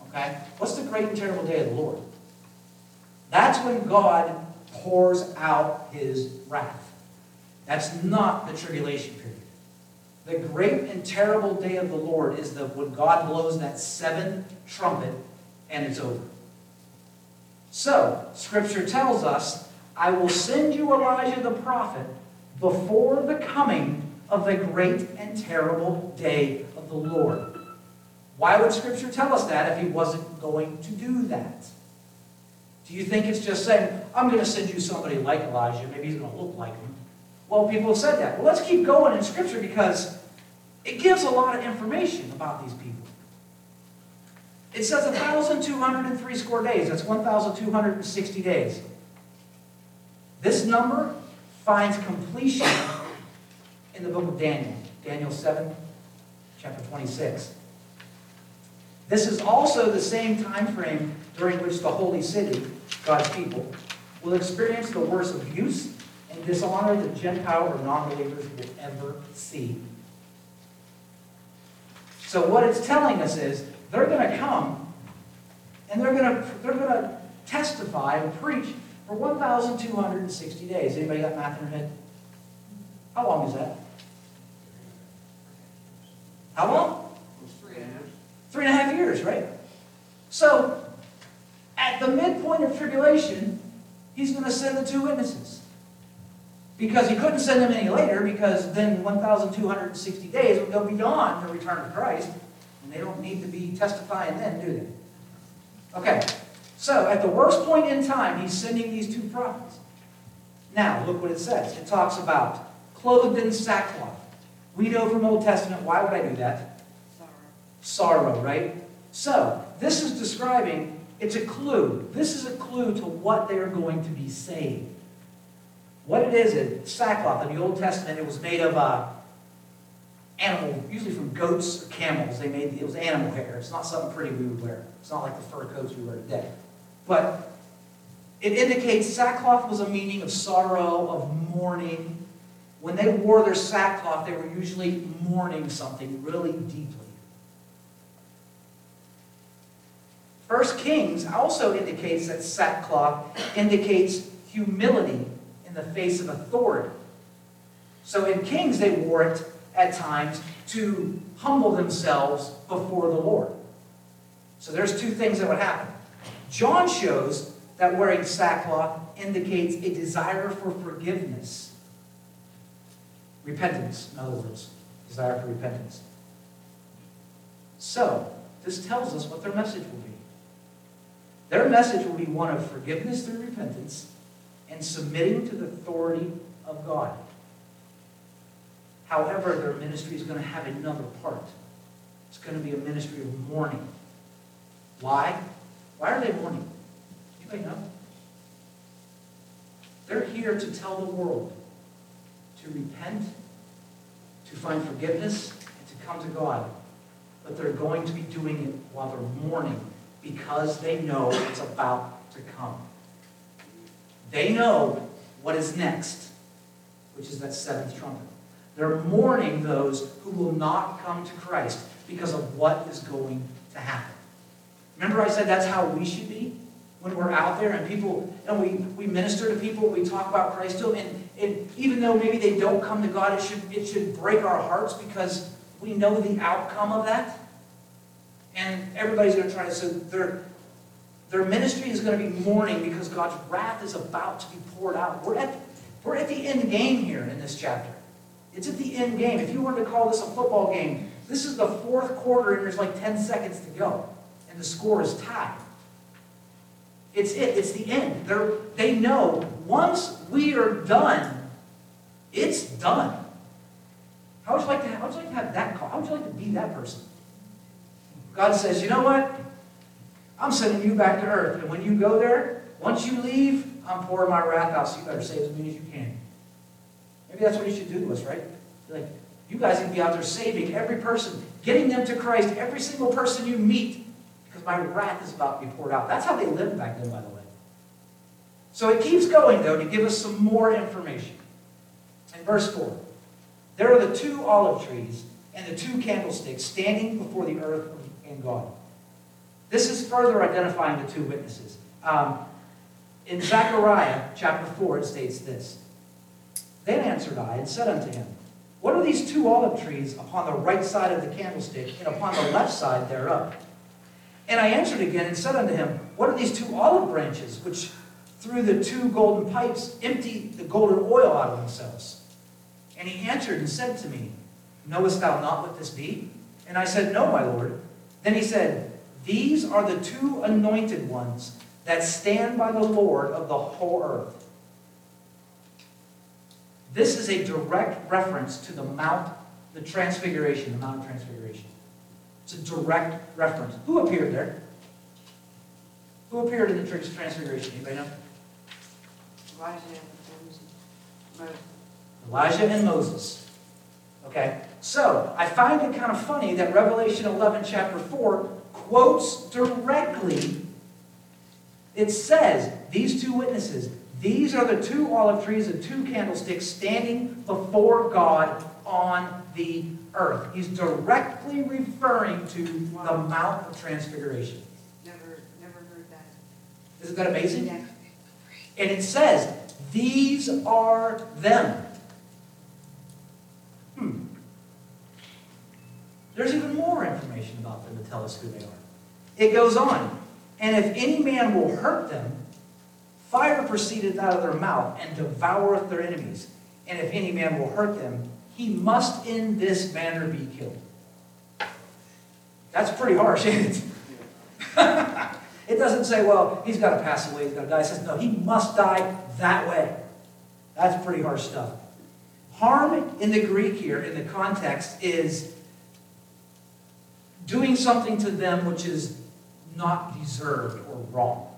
S1: Okay? What's the great and terrible day of the Lord? That's when God pours out his wrath. That's not the tribulation period. The great and terrible day of the Lord is the when God blows that seventh trumpet and it's over. So, Scripture tells us, I will send you Elijah the prophet before the coming of the great and terrible day of the Lord. Why would Scripture tell us that if he wasn't going to do that? Do you think it's just saying, I'm going to send you somebody like Elijah, maybe he's going to look like? Well, people have said that. Well, let's keep going in Scripture because it gives a lot of information about these people. It says 1,203 score days. That's 1,260 days. This number finds completion in the book of Daniel, Daniel 7, chapter 26. This is also the same time frame during which the holy city, God's people, will experience the worst abuse dishonor that Gentile or non-believers will ever see. So what it's telling us is they're going to come and they're going to they're going to testify and preach for 1,260 days. Anybody got math in their head? How long is that? How long?
S2: Three and a half.
S1: Three and a half years, right? So, at the midpoint of tribulation, he's going to send the two witnesses. Because he couldn't send them any later, because then 1,260 days would go beyond the return of Christ, and they don't need to be testifying then, do they? Okay, so at the worst point in time, he's sending these two prophets. Now, look what it says. It talks about clothed in sackcloth. We know from Old Testament, why would I do that?
S2: Sorrow.
S1: Sorrow, right? So, this is describing, it's a clue. This is a clue to what they are going to be saying. What it is, is sackcloth. In the Old Testament, it was made of uh, animal, usually from goats or camels. They made it was animal hair. It's not something pretty we would wear. It's not like the fur coats we wear today. But it indicates sackcloth was a meaning of sorrow, of mourning. When they wore their sackcloth, they were usually mourning something really deeply. First Kings also indicates that sackcloth indicates humility the face of authority. So in Kings, they wore it at times to humble themselves before the Lord. So there's two things that would happen. John shows that wearing sackcloth indicates a desire for forgiveness. Repentance, in other words, desire for repentance. So, this tells us what their message will be. Their message will be one of forgiveness through repentance and submitting to the authority of God. However, their ministry is going to have another part. It's going to be a ministry of mourning. Why? Why are they mourning? Anybody know? They're here to tell the world to repent, to find forgiveness, and to come to God. But they're going to be doing it while they're mourning because they know it's about to come. They know what is next, which is that seventh trumpet. They're mourning those who will not come to Christ because of what is going to happen. Remember I said that's how we should be when we're out there and people, and we, we minister to people, we talk about Christ to them, and, and even though maybe they don't come to God, it should, it should break our hearts because we know the outcome of that. And everybody's going to try to, so their, their ministry is going to be mourning because God's wrath is about to be poured out. We're at, we're at the end game here in this chapter. It's at the end game. If you wanted to call this a football game, this is the fourth quarter and there's like 10 seconds to go. And the score is tied. It's it. It's the end. They're, they know once we are done, it's done. How would you like to have, how would you like to have that call? How would you like to be that person? God says, you know what? I'm sending you back to earth. And when you go there, once you leave, I'm pouring my wrath out, so you better save as many as you can. Maybe that's what he should do to us, right? Like, you guys need to be out there saving every person, getting them to Christ, every single person you meet, because my wrath is about to be poured out. That's how they lived back then, by the way. So it keeps going, though, to give us some more information. In verse 4, there are the two olive trees and the two candlesticks standing before the earth and God. This is further identifying the two witnesses. Um, in Zechariah chapter 4, it states this Then answered I and said unto him, What are these two olive trees upon the right side of the candlestick and upon the left side thereof? And I answered again and said unto him, What are these two olive branches which through the two golden pipes empty the golden oil out of themselves? And he answered and said to me, Knowest thou not what this be? And I said, No, my Lord. Then he said, These are the two anointed ones that stand by the Lord of the whole earth. This is a direct reference to the Mount, the Transfiguration, the Mount of Transfiguration. It's a direct reference. Who appeared there? Who appeared in the Transfiguration? Anybody know?
S2: Elijah and Moses. Moses.
S1: Elijah and Moses. Okay? So, I find it kind of funny that Revelation 11, chapter 4, quotes directly, it says, these two witnesses, these are the two olive trees and two candlesticks standing before God on the earth. He's directly referring to the Mount of Transfiguration.
S2: Never, never heard that.
S1: Isn't that amazing?
S2: Yeah.
S1: And it says, these are them. Hmm. There's even more information about them to tell us who they are. It goes on, and if any man will hurt them, fire proceedeth out of their mouth and devoureth their enemies. And if any man will hurt them, he must in this manner be killed. That's pretty harsh, isn't it? It doesn't say, well, he's got to pass away, he's got to die. It says, no, he must die that way. That's pretty harsh stuff. Harm in the Greek here, in the context, is doing something to them which is not deserved or wrong.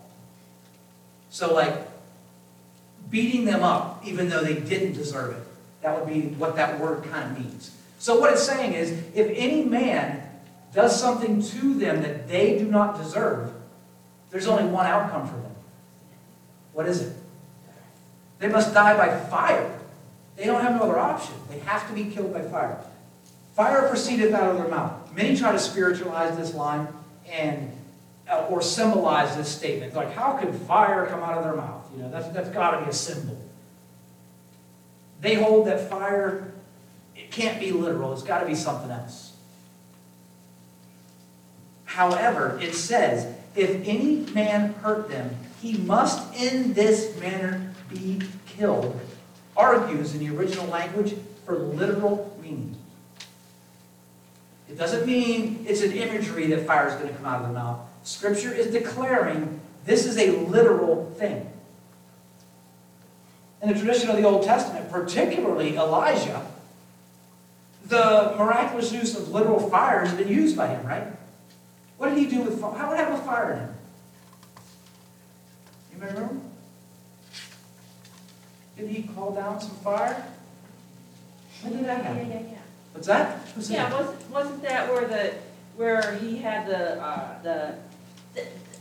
S1: So, like, beating them up even though they didn't deserve it. That would be what that word kind of means. So, what it's saying is if any man does something to them that they do not deserve, there's only one outcome for them. What is it? They must die by fire. They don't have no other option. They have to be killed by fire. Fire proceedeth out of their mouth. Many try to spiritualize this line and uh, or symbolize this statement. Like, how could fire come out of their mouth? You know, that's, that's got to be a symbol. They hold that fire, it can't be literal. It's got to be something else. However, it says, if any man hurt them, he must in this manner be killed, argues in the original language for literal meaning. It doesn't mean it's an imagery that fire is going to come out of the mouth. Scripture is declaring this is a literal thing. In the tradition of the Old Testament, particularly Elijah, the miraculous use of literal fire has been used by him, right? What did he do with fire? How would have with fire in him? Anybody remember? Did he call down some fire? When did that
S3: Yeah,
S1: happen?
S3: yeah, yeah.
S1: What's that? Said
S3: Yeah,
S1: that?
S3: wasn't, wasn't that where the, where he had the, uh, the-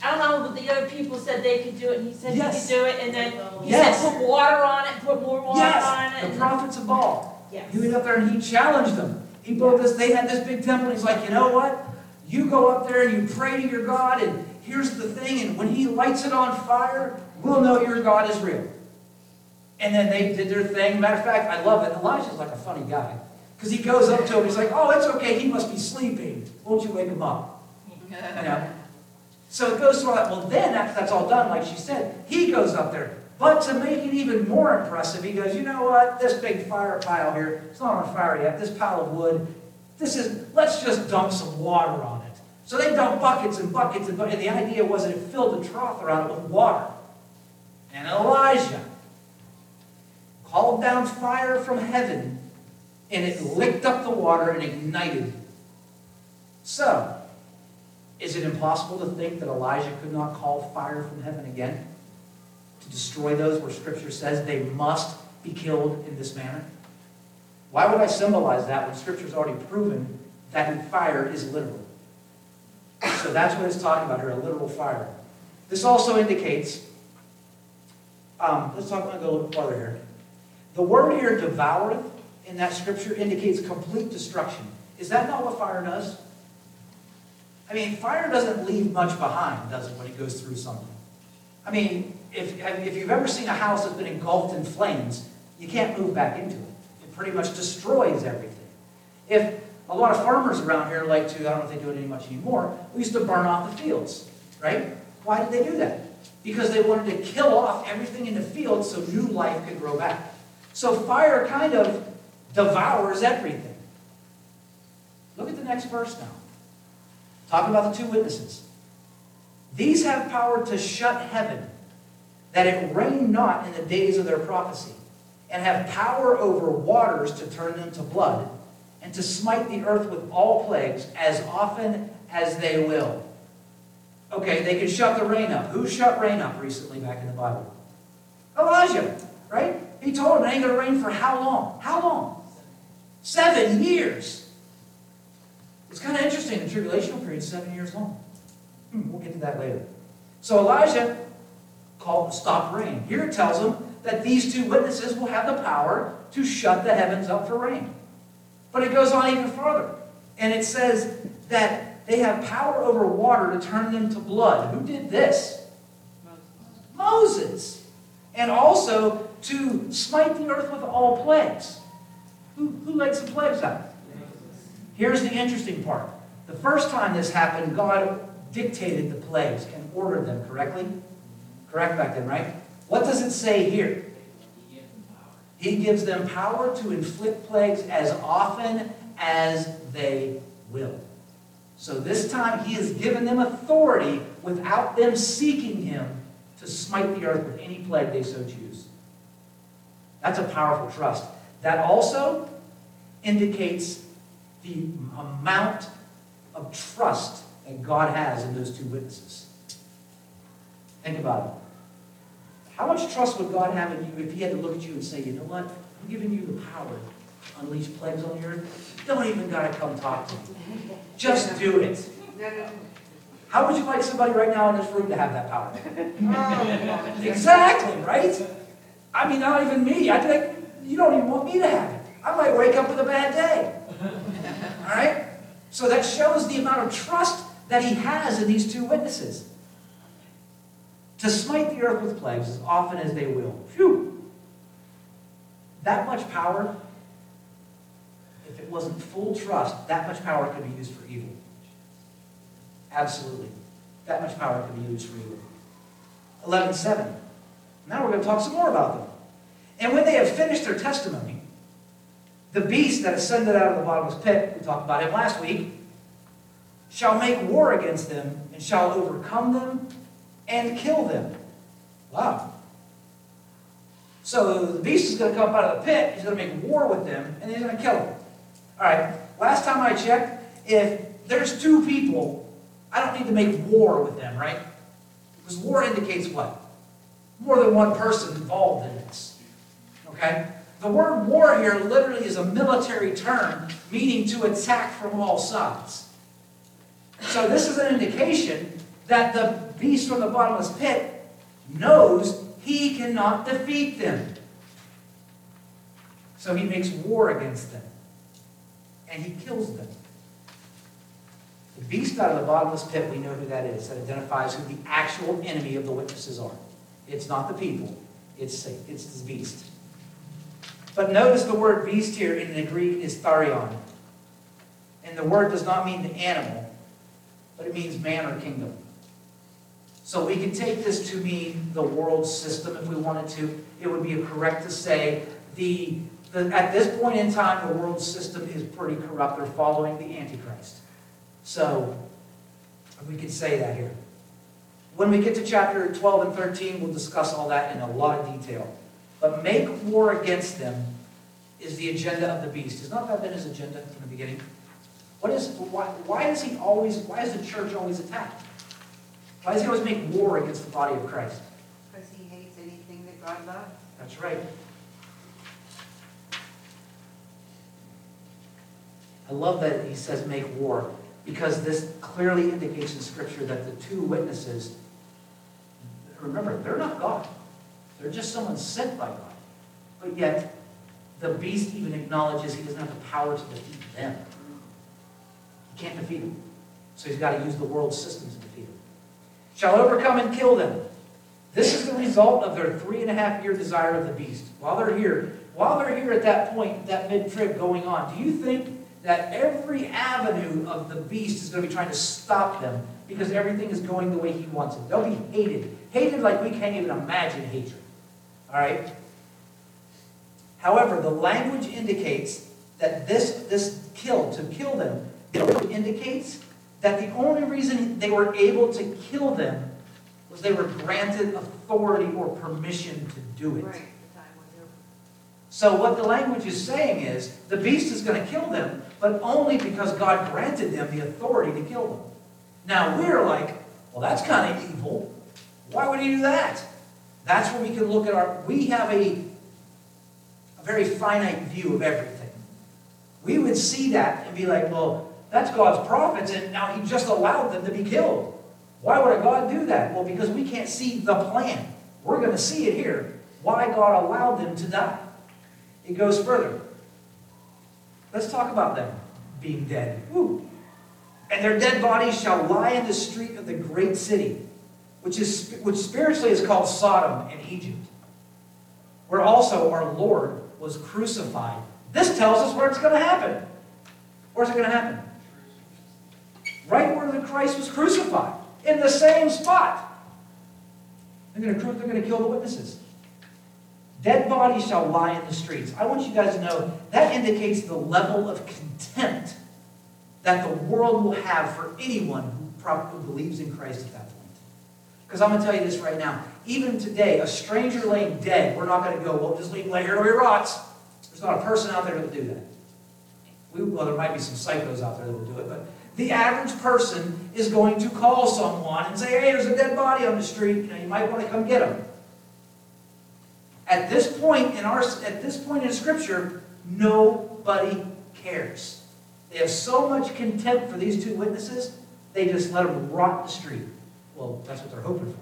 S3: I don't know, but the other people said they could do it, and he said he
S1: Yes.
S3: could do it, and then he
S1: Yes.
S3: said put water on it, put more water on
S1: Yes,
S3: it.
S1: the
S3: and-
S1: prophets of Baal.
S3: Yes.
S1: He went up there and he challenged them. He built this, they had this big temple, and he's like, you know what? You go up there and you pray to your God, and here's the thing, and when he lights it on fire, we'll know your God is real. And then they did their thing. Matter of fact, I love it. Elijah's like a funny guy. Because he goes up to him, he's like, oh, it's okay, he must be sleeping. Won't you wake him up? You know? So it goes through all that. Well, then, after that's all done, like she said, he goes up there. But to make it even more impressive, he goes, you know what? This big fire pile here, it's not on fire yet. This pile of wood, this is, let's just dump some water on it. So they dumped buckets and buckets and buckets. And the idea was that it filled the trough around it with water. And Elijah called down fire from heaven, and it licked up the water and ignited. So, is it impossible to think that Elijah could not call fire from heaven again to destroy those where Scripture says they must be killed in this manner? Why would I symbolize that when Scripture's already proven that fire is literal? So that's what it's talking about here, a literal fire. This also indicates, um, let's talk, I'm going to go a little farther here. The word here, devoureth, in that Scripture indicates complete destruction. Is that not what fire does? I mean, fire doesn't leave much behind, does it, when it goes through something? I mean, if, if you've ever seen a house that's been engulfed in flames, you can't move back into it. It pretty much destroys everything. If a lot of farmers around here like to, I don't know if they do it any much anymore, we used to burn off the fields, right? Why did they do that? Because they wanted to kill off everything in the field so new life could grow back. So fire kind of devours everything. Look at the next verse now. Talking about the two witnesses. These have power to shut heaven, that it rain not in the days of their prophecy, and have power over waters to turn them to blood, and to smite the earth with all plagues as often as they will. Okay, they can shut the rain up. Who shut rain up recently back in the Bible? Elijah, right? He told him it ain't going to rain for how long? How long? Seven years. It's kind of interesting. The tribulational period is seven years long. Hmm, we'll get to that later. So Elijah called to stop rain. Here it tells him that these two witnesses will have the power to shut the heavens up for rain. But it goes on even further. And it says that they have power over water to turn them to blood. Who did this? Moses. And also to smite the earth with all plagues. Who, who laid some plagues out? Here's the interesting part. The first time this happened, God dictated the plagues and ordered them correctly. Correct back then, right? What does it say here? He gives them power to inflict plagues as often as they will. So this time he has given them authority without them seeking him to smite the earth with any plague they so choose. That's a powerful trust. That also indicates the amount of trust that God has in those two witnesses. Think about it. How much trust would God have in you if He had to look at you and say, you know what? I'm giving you the power to unleash plagues on the earth. Don't even got to come talk to me. Just do it. How would you like somebody right now in this room to have that power?
S2: Oh,
S1: Exactly, right? I mean, not even me. I think you don't even want me to have it. I might wake up with a bad day. All right? So that shows the amount of trust that he has in these two witnesses. To smite the earth with plagues as often as they will. Phew! That much power, if it wasn't full trust, that much power could be used for evil. Absolutely. That much power could be used for evil. 11:7. Now we're going to talk some more about them. And when they have finished their testimony, the beast that ascended out of the bottomless pit, we talked about him last week, shall make war against them and shall overcome them and kill them. Wow. So the beast is going to come up out of the pit, he's going to make war with them, and he's going to kill them. All right, last time I checked, if there's two people, I don't need to make war with them, right? Because war indicates what? More than one person involved in this. Okay? The word war here literally is a military term meaning to attack from all sides. So this is an indication that the beast from the bottomless pit knows he cannot defeat them. So he makes war against them. And he kills them. The beast out of the bottomless pit, we know who that is. That identifies who the actual enemy of the witnesses are. It's not the people. It's Satan. It's the beast. But notice the word beast here in the Greek is therion. And the word does not mean the animal, but it means man or kingdom. So we can take this to mean the world system if we wanted to. It would be correct to say the, the at this point in time, the world system is pretty corrupt. They're following the Antichrist. So we could say that here. When we get to chapter 12 and 13, we'll discuss all that in a lot of detail. But make war against them is the agenda of the beast. Has not that been his agenda from the beginning? What is why, why is he always why is the church always attacked? Why does he always make war against the body of Christ?
S2: Because he hates anything that God loves.
S1: That's right. I love that he says make war because this clearly indicates in Scripture that the two witnesses, remember, they're not God. They're just someone sent by God. But yet, the beast even acknowledges he doesn't have the power to defeat them. He can't defeat them. So he's got to use the world system to defeat them. Shall overcome and kill them. This is the result of their three and a half year desire of the beast. While they're here, while they're here at that point, that mid trip going on, do you think that every avenue of the beast is going to be trying to stop them because everything is going the way he wants it? They'll be hated. Hated like we can't even imagine hatred. All right? However, the language indicates that this, this kill, to kill them, indicates that the only reason they were able to kill them was they were granted authority or permission to do it.
S2: Right, the time was over.
S1: So what the language is saying is the beast is going to kill them, but only because God granted them the authority to kill them. Now we're like, well, that's kind of evil. Why would he do that? That's where we can look at our, we have a, a very finite view of everything. We would see that and be like, well, that's God's prophets, and now he just allowed them to be killed. Why would a God do that? Well, because we can't see the plan. We're going to see it here. Why God allowed them to die. It goes further. Let's talk about them being dead. Woo. And their dead bodies shall lie in the street of the great city, which is which spiritually is called Sodom and Egypt, where also our Lord was crucified. This tells us where it's going to happen. Where's it going to happen? Right where the Christ was crucified, in the same spot. They're going to, they're going to kill the witnesses. Dead bodies shall lie in the streets. I want you guys to know that indicates the level of contempt that the world will have for anyone who probably believes in Christ at that. Because I'm going to tell you this right now. Even today, a stranger laying dead, we're not going to go, well, just leave him lay here till he rots. There's not a person out there that would do that. We, well, there might be some psychos out there that will do it, but the average person is going to call someone and say, hey, there's a dead body on the street. You know, you might want to come get him. At this point in our at this point in Scripture, nobody cares. They have so much contempt for these two witnesses, they just let them rot the street. Well, that's what they're hoping for.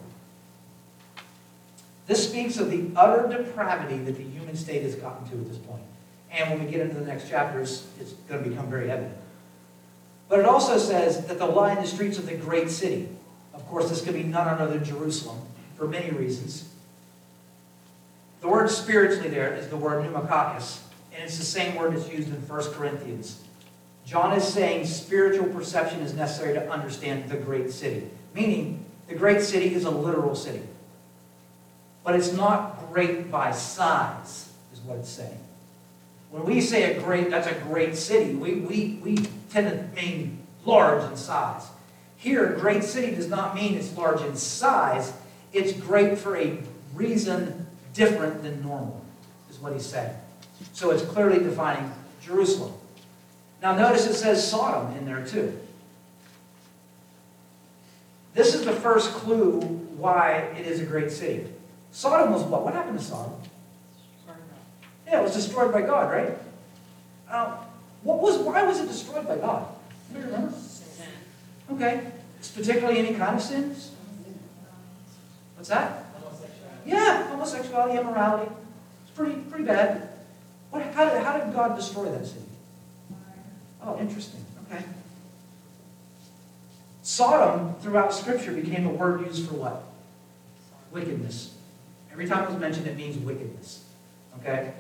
S1: This speaks of the utter depravity that the human state has gotten to at this point. And when we get into the next chapters, it's going to become very evident. But it also says that they'll lie in the streets of the great city. Of course, this could be none other than Jerusalem for many reasons. The word spiritually there is the word pneumatikos, and it's the same word that's used in 1 Corinthians. John is saying spiritual perception is necessary to understand the great city, meaning the great city is a literal city. but it's not great by size, is what it's saying. When we say a great, that's a great city, we, we, we tend to mean large in size. Here, great city does not mean it's large in size, it's great for a reason different than normal, is what he's saying. So it's clearly defining Jerusalem. Now notice it says Sodom in there too. This is the first clue why it is a great city. Sodom was what? What happened to Sodom? Yeah, it was destroyed by God, right? Uh, what was? Why was it destroyed by God? Do you remember? Okay. It's particularly any kind of sins. What's that? Yeah, homosexuality, immorality. It's pretty pretty bad. What? How did, how did God destroy that city? Oh, interesting. Okay. Sodom, throughout Scripture, became a word used for what? Wickedness. Every time it was mentioned, it means wickedness. Okay?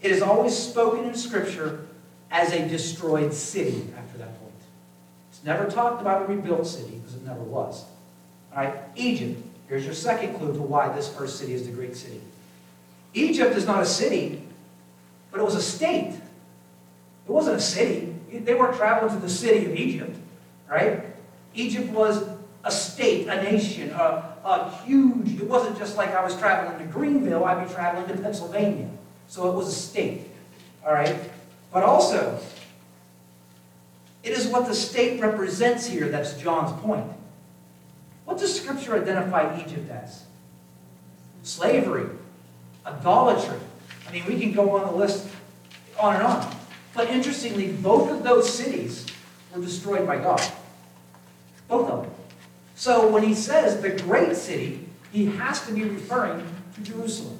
S1: It is always spoken in Scripture as a destroyed city after that point. It's never talked about a rebuilt city, because it never was. All right? Egypt. Here's your second clue to why this first city is the great city. Egypt is not a city, but it was a state. It wasn't a city. They weren't traveling to the city of Egypt, right? Egypt was a state, a nation, a, a huge, it wasn't just like I was traveling to Greenville, I'd be traveling to Pennsylvania. So it was a state, all right? But also, it is what the state represents here that's John's point. What does Scripture identify Egypt as? Slavery, idolatry. I mean, we can go on the list on and on. But interestingly, both of those cities were destroyed by God. Both of them. So when he says the great city, he has to be referring to Jerusalem.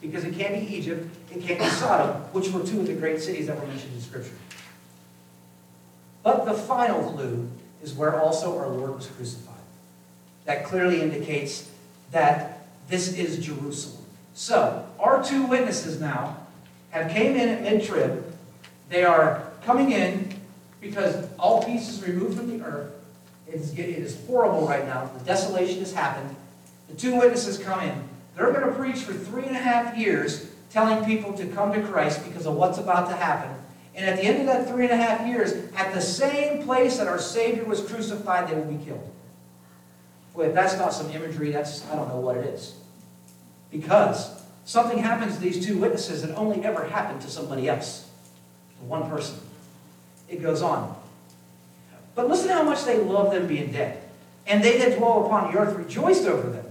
S1: Because it can't be Egypt, it can't be Sodom, which were two of the great cities that were mentioned in Scripture. But the final clue is where also our Lord was crucified. That clearly indicates that this is Jerusalem. So, our two witnesses now have came in at mid-trib. They are coming in because all peace is removed from the earth. It is, it is horrible right now. The desolation has happened. The two witnesses come in. They're going to preach for three and a half years, telling people to come to Christ because of what's about to happen. And at the end of that three and a half years, at the same place that our Savior was crucified, they will be killed. Boy, if that's not some imagery, that's, I don't know what it is. Because something happens to these two witnesses that only ever happened to somebody else, to one person. It goes on. But listen how much they love them being dead. And they that dwell upon the earth rejoiced over them,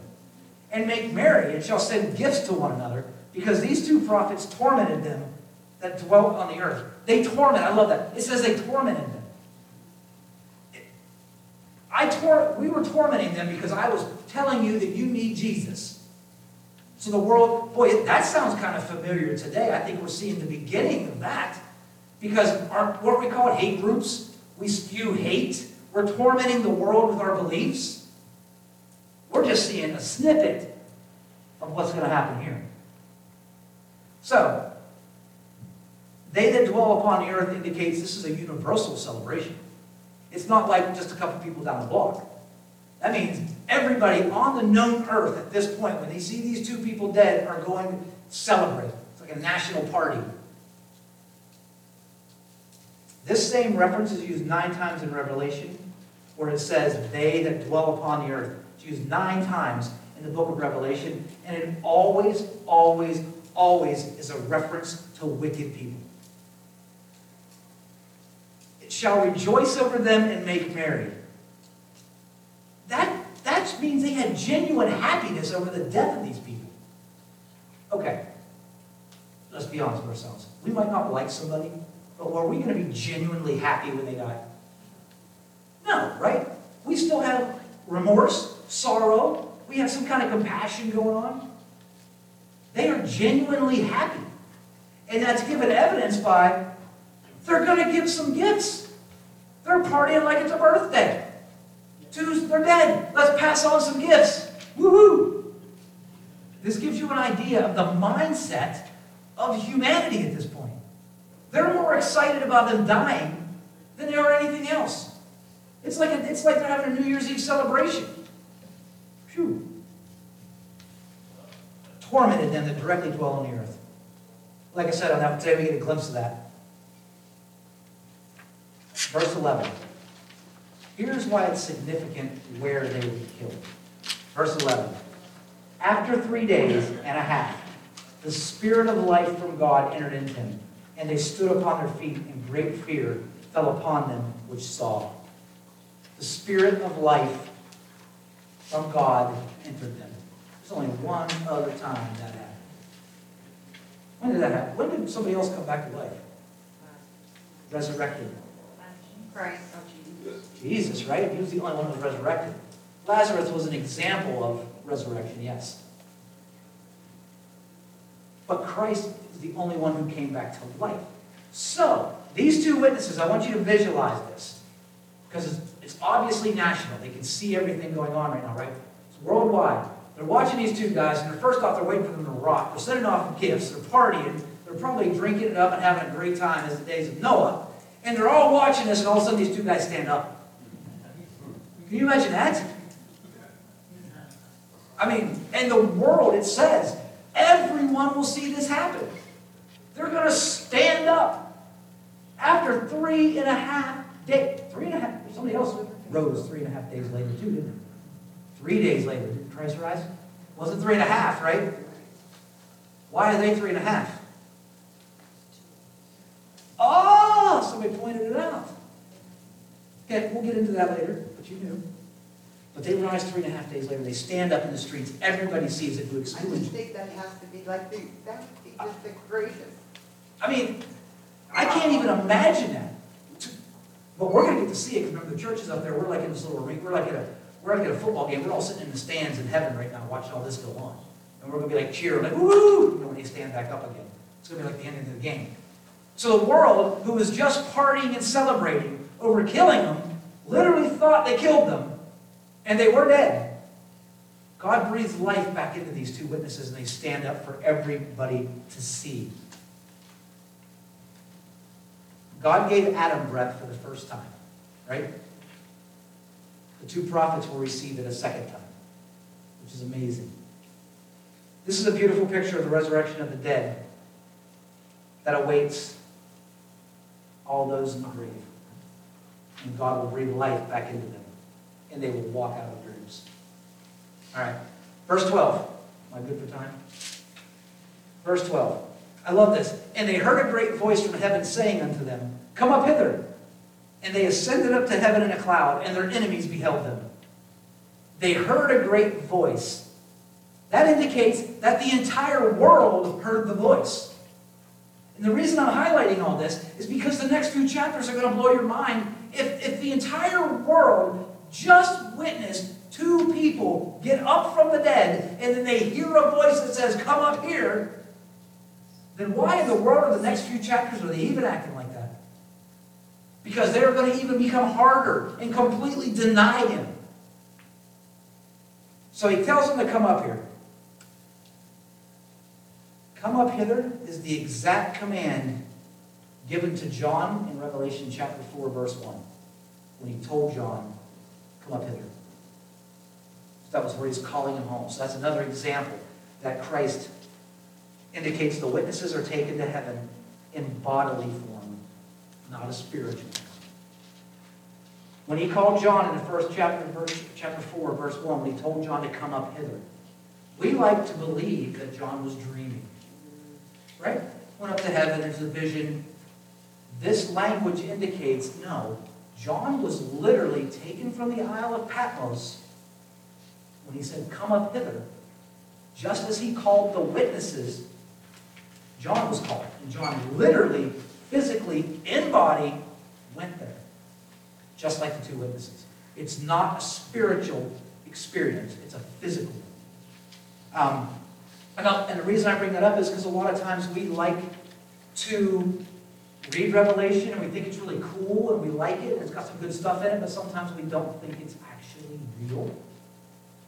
S1: and make merry, and shall send gifts to one another, because these two prophets tormented them that dwelt on the earth. They torment, I love that. It says they tormented them. I tor- we were tormenting them because I was telling you that you need Jesus. So the world, boy, that sounds kind of familiar today. I think we're seeing the beginning of that. Because our, what we call hate groups, we spew hate. We're tormenting the world with our beliefs. We're just seeing a snippet of what's going to happen here. So, they that dwell upon the earth indicates this is a universal celebration. It's not like just a couple people down the block. That means everybody on the known earth at this point, when they see these two people dead, are going to celebrate. It's like a national party. This same reference is used nine times in Revelation, where it says, they that dwell upon the earth. It's used nine times in the book of Revelation, and it always, always, always is a reference to wicked people. It shall rejoice over them and make merry. That, that means they had genuine happiness over the death of these people. Okay, let's be honest with ourselves. We might not like somebody, but are we going to be genuinely happy when they die? No, right? We still have remorse, sorrow. We have some kind of compassion going on. They are genuinely happy. And that's given evidence by they're going to give some gifts. They're partying like it's a birthday. Two's, they're dead. Let's pass on some gifts. Woohoo! This gives you an idea of the mindset of humanity at this point. They're more excited about them dying than they are anything else. It's like, a, it's like they're having a New Year's Eve celebration. Phew. tormented them that directly dwell on the earth. Like I said on that, today we get a glimpse of that. Verse 11. Here's why it's significant where they were killed. Verse 11. After three days and a half, the Spirit of life from God entered into him, and they stood upon their feet, and great fear fell upon them which saw. The Spirit of life from God entered them. There's only one other time that happened. When did that happen? When did somebody else come back to life? Resurrected.
S2: Christ.
S1: Oh, Jesus, right? He was the only one who was resurrected. Lazarus was an example of resurrection, yes. But Christ is the only one who came back to life. So, these two witnesses, I want you to visualize this. Because it's, obviously national. They can see everything going on right now, right? It's worldwide. They're watching these two guys, and first off, they're waiting for them to rot. They're sending off gifts. They're partying. They're probably drinking it up and having a great time as the days of Noah. And they're all watching this, and all of a sudden these two guys stand up. Can you imagine that? I mean, and the world, it says everyone will see this happen. They're going to stand up after three and a half days. Three and a half. Somebody else rose three and a half days later, too, didn't they? Three days later, didn't Christ rise? Wasn't three and a half, right? Why are they three and a half? Oh, somebody pointed it out. Okay, we'll get into that later, but you knew. But they rise three and a half days later. They stand up in the streets. Everybody sees it who
S2: I
S1: excludes
S2: just think that has to be like, the that would be just the greatest.
S1: I mean, I can't even imagine that. But we're gonna get to see it, because remember, the church is up there, we're like in this little ring, we're like at a, we're like at a football game, we're all sitting in the stands in heaven right now, watching all this go on. And we're gonna be like cheering, like, woo, you know, when they stand back up again. It's gonna be like the ending of the game. So the world, who was just partying and celebrating over killing them, literally thought they killed them, and they were dead. God breathes life back into these two witnesses, and they stand up for everybody to see. God gave Adam breath for the first time, right? The two prophets will receive it a second time, which is amazing. This is a beautiful picture of the resurrection of the dead that awaits all those in the grave. And God will breathe life back into them, and they will walk out of graves. All right, verse 12. Am I good for time? Verse 12. I love this. And they heard a great voice from heaven saying unto them, Come up hither. And they ascended up to heaven in a cloud, and their enemies beheld them. They heard a great voice. That indicates that the entire world heard the voice. And the reason I'm highlighting all this is because the next few chapters are going to blow your mind. If, if the entire world just witnessed two people get up from the dead, and then they hear a voice that says, Come up here, then why in the world are the next few chapters are they even acting like that? Because they're going to even become harder and completely deny him. So he tells them to come up here. Come up hither is the exact command given to John in Revelation chapter 4, verse 1, when he told John, Come up hither. That was where he's calling him home. So that's another example that Christ indicates the witnesses are taken to heaven in bodily form, not a spiritual. When he called John in the first chapter, verse, chapter 4, verse 1, when he told John to come up hither, we like to believe that John was dreaming. Right? Went up to heaven, there's a vision. This language indicates no, John was literally taken from the Isle of Patmos when he said, Come up hither. Just as he called the witnesses, John was called. And John literally, physically, in body, went there. Just like the two witnesses. It's not a spiritual experience, it's a physical. Um, and, and the reason I bring that up is because a lot of times we like to read Revelation and we think it's really cool and we like it and it's got some good stuff in it, but sometimes we don't think it's actually real.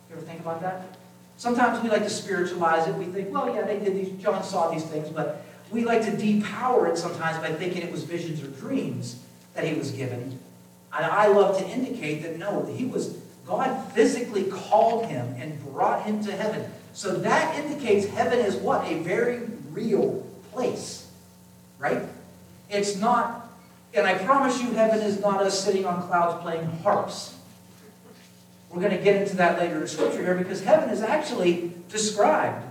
S1: You ever think about that? Sometimes we like to spiritualize it. We think, well, yeah, they did these, John saw these things, but we like to depower it sometimes by thinking it was visions or dreams that he was given. And I love to indicate that no, he was, God physically called him and brought him to heaven. So that indicates heaven is what? A very real place, right? It's not, and I promise you, heaven is not us sitting on clouds playing harps. We're going to get into that later in Scripture here because heaven is actually described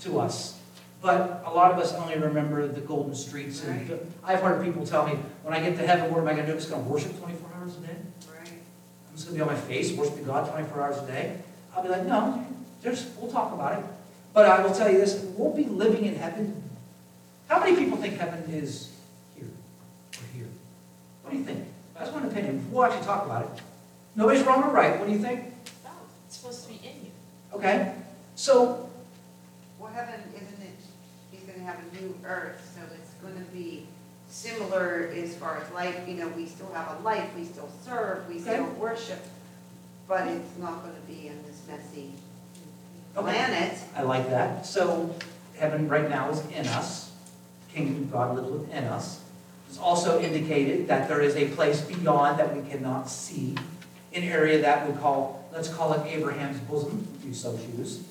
S1: to us. But a lot of us only remember the golden streets. And
S2: Right.
S1: I've heard people tell me, when I get to heaven, what am I going to do? I'm just going to worship 24 hours a day?
S2: Right.
S1: I'm just going to be on my face worshiping God 24 hours a day? I'll be like, no, there's, we'll talk about it. But I will tell you this, we'll be living in heaven. How many people think heaven is here or here? What do you think? That's one opinion. We'll actually talk about it. Nobody's wrong or right. What do you think?
S3: No, it's supposed to be in you.
S1: Okay. So,
S2: Well, heaven, isn't it, he's gonna have a new earth, so it's gonna be similar as far as life, you know, we still have a life, we still serve, we still
S1: Okay.
S2: worship, but it's not gonna be in this messy
S1: Okay.
S2: planet.
S1: I like that. So, heaven right now is in us. Kingdom of God lives within us. It's also indicated that there is a place beyond that we cannot see, an area that we call, let's call it Abraham's bosom, if you so choose,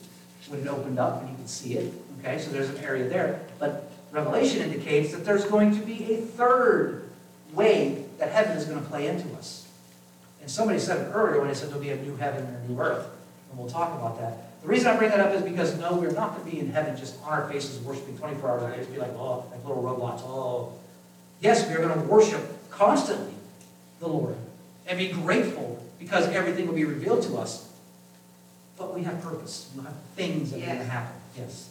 S1: when it opened up and you could see it. Okay, so there's an area there. But Revelation indicates that there's going to be a third way that heaven is going to play into us. And somebody said it earlier when they said there'll be a new heaven and a new earth. And we'll talk about that. The reason I bring that up is because no, we're not going to be in heaven just on our faces worshiping 24 hours a day. Just be like, oh, like little robots. Oh. Yes, we are going to worship constantly the Lord and be grateful because everything will be revealed to us. But we have purpose. We'll have things that are going to happen. Yes.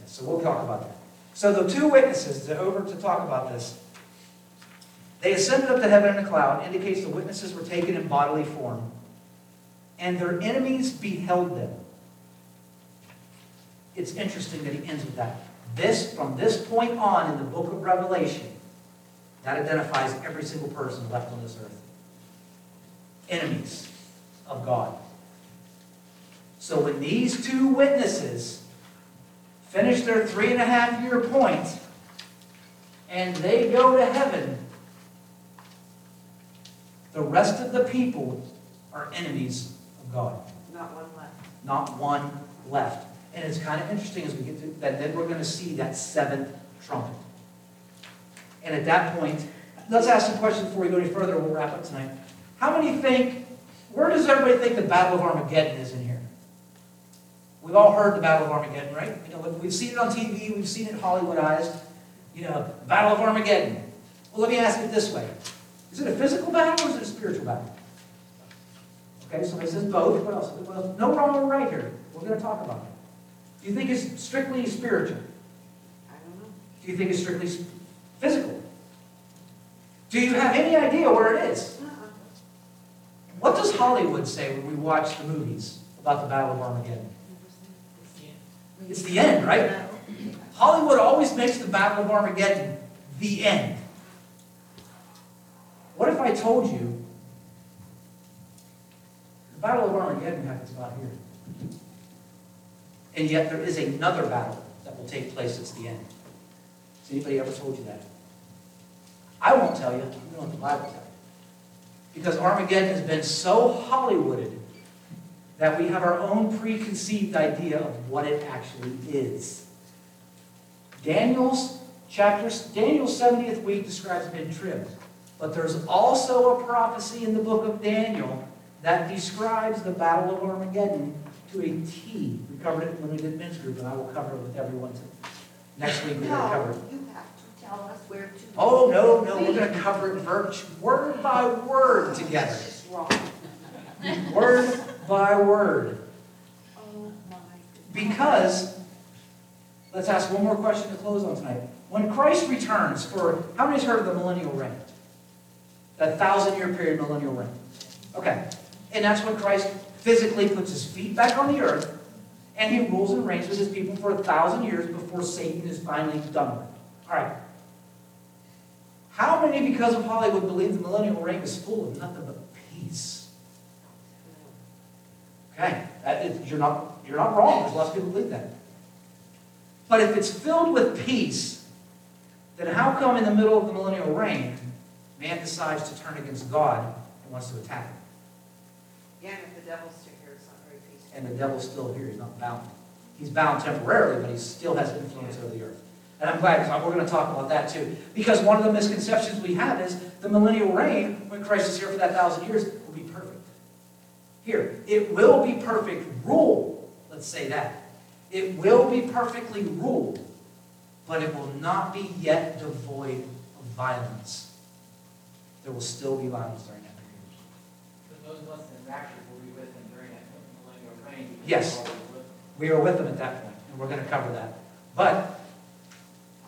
S1: Yes. So we'll talk about that. So the two witnesses that over to talk about this, they ascended up to heaven in a cloud, indicates the witnesses were taken in bodily form, and their enemies beheld them. It's interesting that he ends with that. This, from this point on in the book of Revelation, that identifies every single person left on this earth. Enemies of God. So when these two witnesses finish their three and a half year point, and they go to heaven, the rest of the people are enemies of God.
S2: Not one left.
S1: Not one left. And it's kind of interesting as we get to that, then we're going to see that seventh trumpet. And at that point, let's ask some questions before we go any further. We'll wrap up tonight. How many think, where does everybody think the Battle of Armageddon is in here? We've all heard the Battle of Armageddon, right? You know, we've seen it on TV, we've seen it Hollywoodized. You know, Battle of Armageddon. Well, let me ask it this way. Is it a physical battle or is it a spiritual battle? Okay, so it says both. What else? Else? No wrong or right here. We're going to talk about it. Do you think it's strictly spiritual?
S2: I don't know.
S1: Do you think it's strictly? Do you have any idea where it is? What does Hollywood say when we watch the movies about the Battle of Armageddon? It's the end, right? Hollywood always makes the Battle of Armageddon the end. What if I told you the Battle of Armageddon happens about here? And yet there is another battle that will take place at the end. Has anybody ever told you that? I won't tell you. I'm going the Bible tell you. Because Armageddon has been so Hollywooded that we have our own preconceived idea of what it actually is. Daniel's chapter, Daniel's 70th week describes mid-trib. But there's also a prophecy in the book of Daniel that describes the Battle of Armageddon to a T. We covered it when we did men's group, and I will cover it with everyone. Next week, we're going to cover it.
S2: No, you have to tell us where to.
S1: Oh, no, no, we're going to cover it virtu- word by word together.
S2: It's wrong.
S1: Word by word.
S2: Oh, my.
S1: Because, let's ask one more question to close on tonight. When Christ returns for, how many's heard of the millennial reign? That thousand year period millennial reign. Okay. And that's when Christ physically puts his feet back on the earth and he rules and reigns with his people for a thousand years before Satan is finally done with. All right. How many, because of Hollywood, believe the millennial reign is full of nothing but peace? Okay, that is, you're not, you're not wrong. There's lots of people who believe that. But if it's filled with peace, then how come in the middle of the millennial reign, man decides to turn against God and wants to attack him?
S2: Yeah, and if the devil's still here, it's not very peaceful.
S1: And the devil's still here, he's not bound. He's bound temporarily, but he still has influence over the earth. And I'm glad, because we're going to talk about that too. Because one of the misconceptions we have is the millennial reign, when Christ is here for that thousand years, will be perfect. Here, it will be perfect rule. Let's say that. It will be perfectly ruled, but it will not be yet devoid of violence. There will still be violence during that period.
S4: But those of us in rapture will be with him during that millennial reign.
S1: Yes. We are with them at that point, and we're going to cover that. But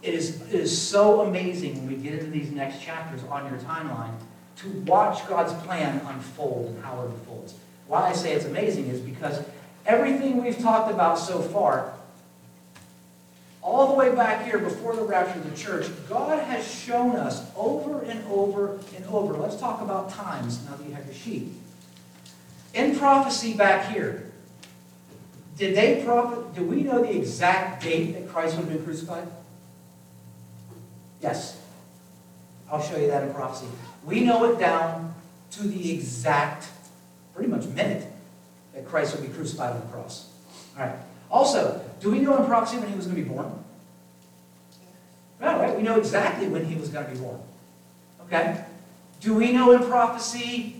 S1: it is, it is so amazing when we get into these next chapters on your timeline to watch God's plan unfold and how it unfolds. Why I say it's amazing is because everything we've talked about so far, all the way back here before the rapture of the church, God has shown us over and over and over. Let's talk about times now that you have your sheet. In prophecy back here, did they prophet, do we know the exact date that Christ would have been crucified? Yes. I'll show you that in prophecy. We know it down to the exact, pretty much minute, that Christ would be crucified on the cross. All right. Also, do we know in prophecy when he was going to be born? Right, right. We know exactly when he was going to be born. Okay. Do we know in prophecy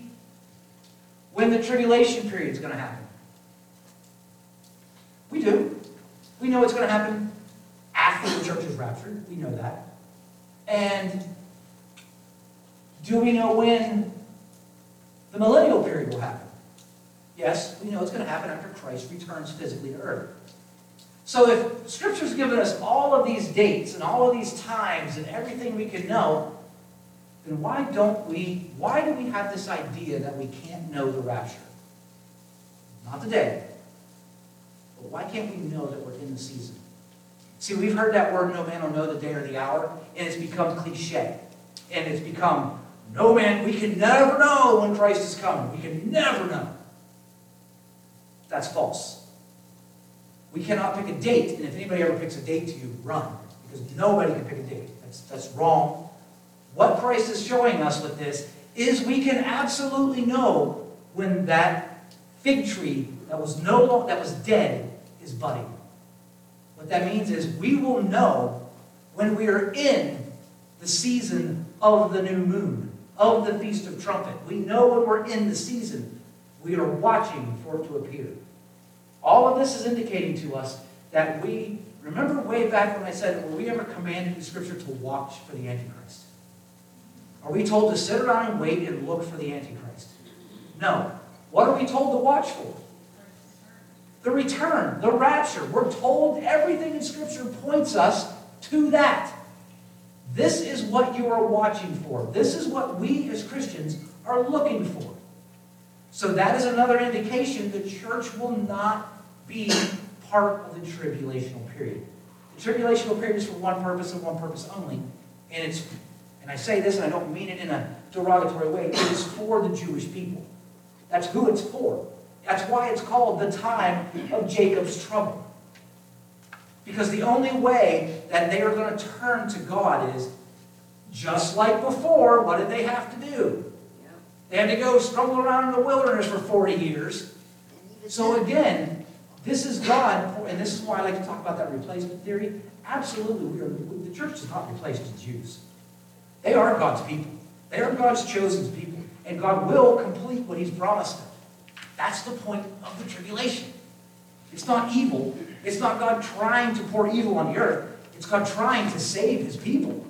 S1: when the tribulation period is going to happen? We do. We know it's going to happen after the church is raptured. We know that. And do we know when the millennial period will happen? Yes, we know it's going to happen after Christ returns physically to earth. So if Scripture's given us all of these dates and all of these times and everything we can know, then why don't we, why do we have this idea that we can't know the rapture? Not today. But why can't we know that we're in the season? See, we've heard that word, no man will know the day or the hour, and it's become cliche. And it's become, no man, we can never know when Christ is coming. We can never know. That's false. We cannot pick a date, and if anybody ever picks a date to you, run. Because nobody can pick a date. That's, that's wrong. What Christ is showing us with this is we can absolutely know when that fig tree that was no that was dead is budding. What that means is we will know when we are in the season of the new moon, of the Feast of Trumpet. We know when we're in the season. We are watching for it to appear. All of this is indicating to us that we, remember way back when I said, were we ever commanded in Scripture to watch for the Antichrist? Are we told to sit around and wait and look for the Antichrist? No. What are we told to watch for? The return, the rapture. We're told everything in Scripture points us to that. This is what you are watching for. This is what we as Christians are looking for. So that is another indication the church will not be part of the tribulational period. The tribulational period is for one purpose and one purpose only. And it's, and I say this and I don't mean it in a derogatory way, it is for the Jewish people. That's who it's for. That's why it's called the time of Jacob's trouble. Because the only way that they are going to turn to God is just like before, what did they have to do? They had to go stumble around in the wilderness for 40 years. So again, this is God, and this is why I like to talk about that replacement theory. Absolutely, we are, the church does not replace the Jews. They are God's people. They are God's chosen people. And God will complete what He's promised them. That's the point of the tribulation. It's not evil. It's not God trying to pour evil on the earth. It's God trying to save His people.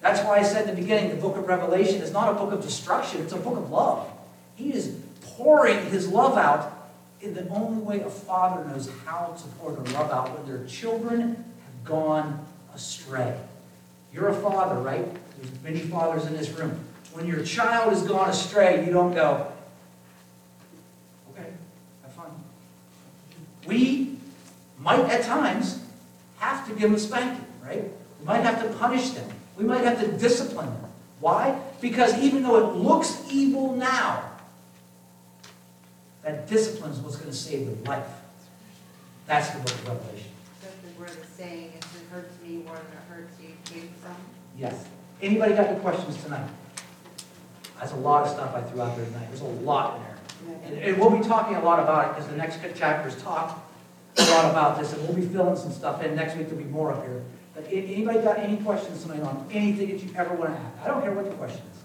S1: That's why I said in the beginning, the book of Revelation is not a book of destruction, it's a book of love. He is pouring His love out in the only way a father knows how to pour their love out when their children have gone astray. You're a father, right? There's many fathers in this room. When your child has gone astray, you don't go, okay, have fun. We might at times have to give them a spanking, right? We might have to punish them. We might have to discipline them. Why? Because even though it looks evil now, that discipline is what's going to save their life. That's the book of Revelation.
S2: That's the word of saying, if it hurts me more than it hurts you, came from.
S1: Yes. Anybody got any questions tonight? That's a lot of stuff I threw out there tonight. There's a lot in there. And, and we'll be talking a lot about it because the next chapters talk a lot about this, and we'll be filling some stuff in. Next week, there'll be more up here. But anybody got any questions tonight on anything that you ever want to ask? I don't care what the question is.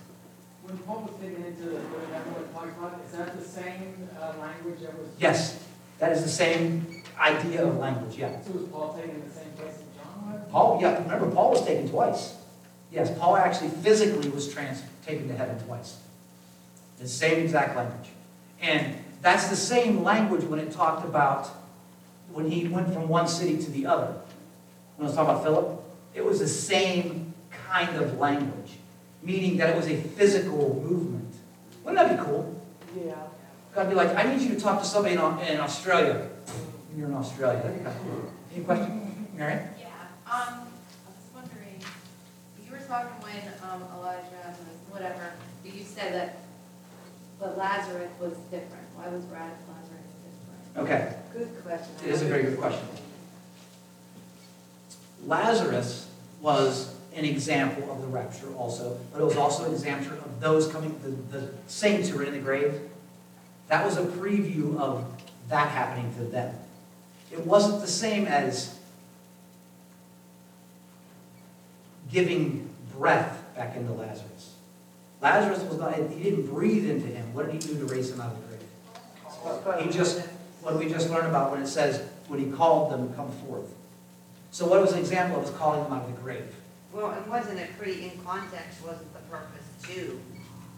S4: When Paul was taken into the, what everyone talks about, is that the same uh, language that was?
S1: Yes, that is the same idea of language, yeah.
S4: So was Paul taken in the same place that John was?
S1: Paul, yeah, remember, Paul was taken twice. Yes, Paul actually physically was trans, taken to heaven twice. The same exact language. And that's the same language when it talked about, when he went from one city to the other. When I was talking about Philip, it was the same kind of language, meaning that it was a physical movement. Wouldn't that be cool?
S3: Yeah.
S1: God be like, I need you to talk to somebody in, Au- in Australia. You're in Australia. That'd be kind of cool. Any question, Mary?
S5: Yeah, um, I was wondering, you were talking when, um, Elijah, whatever, you said that, but Lazarus was different. Why was Lazarus different?
S1: Okay.
S2: Good question.
S1: It is a very good question. Lazarus was an example of the rapture also, but it was also an example of those coming, the, the saints who were in the grave. That was a preview of that happening to them. It wasn't the same as giving breath back into Lazarus. Lazarus was not, he didn't breathe into him. What did he do to raise him out of the grave? He just, what we just learned about when it says, when he called them, come forth. So what was an example of his calling them out of the grave?
S2: Well, and wasn't it pretty, in context, wasn't the purpose to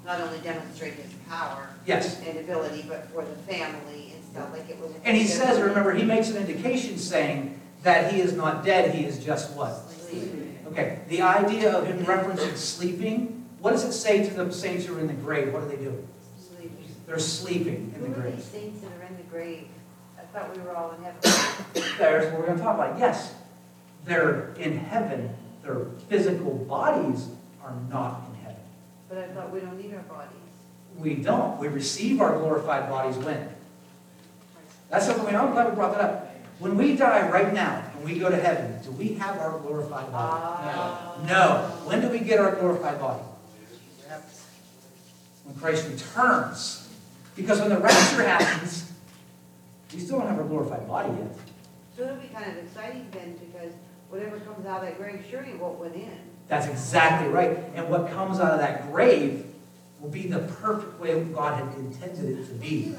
S2: not only demonstrate his power
S1: Yes.
S2: and ability, but for the family and stuff, like it was.
S1: And he says, remember, he makes an indication saying that he is not dead, he is just what?
S2: Sleeping.
S1: Okay, the idea of him referencing sleeping, what does it say to the saints who are in the grave? What do they do?
S2: Sleeping.
S1: They're sleeping in the
S2: Who
S1: grave.
S2: saints that are in the grave? I thought we were all in heaven.
S1: There's what we're gonna talk about. Yes, they're in heaven, their physical bodies are not in heaven.
S2: But I thought we don't need our bodies.
S1: We don't. We receive our glorified bodies when? That's something, we- I'm glad we brought that up. When we die right now and we go to heaven, do we have our glorified body?
S2: Ah.
S1: No. When do we get our glorified body? When Christ returns. Because when the rapture happens, we still don't have our glorified body yet.
S2: So it'll be kind of exciting then, because whatever comes out of that grave, surely what went in.
S1: That's exactly right. And what comes out of that grave will be the perfect way God had intended it to be.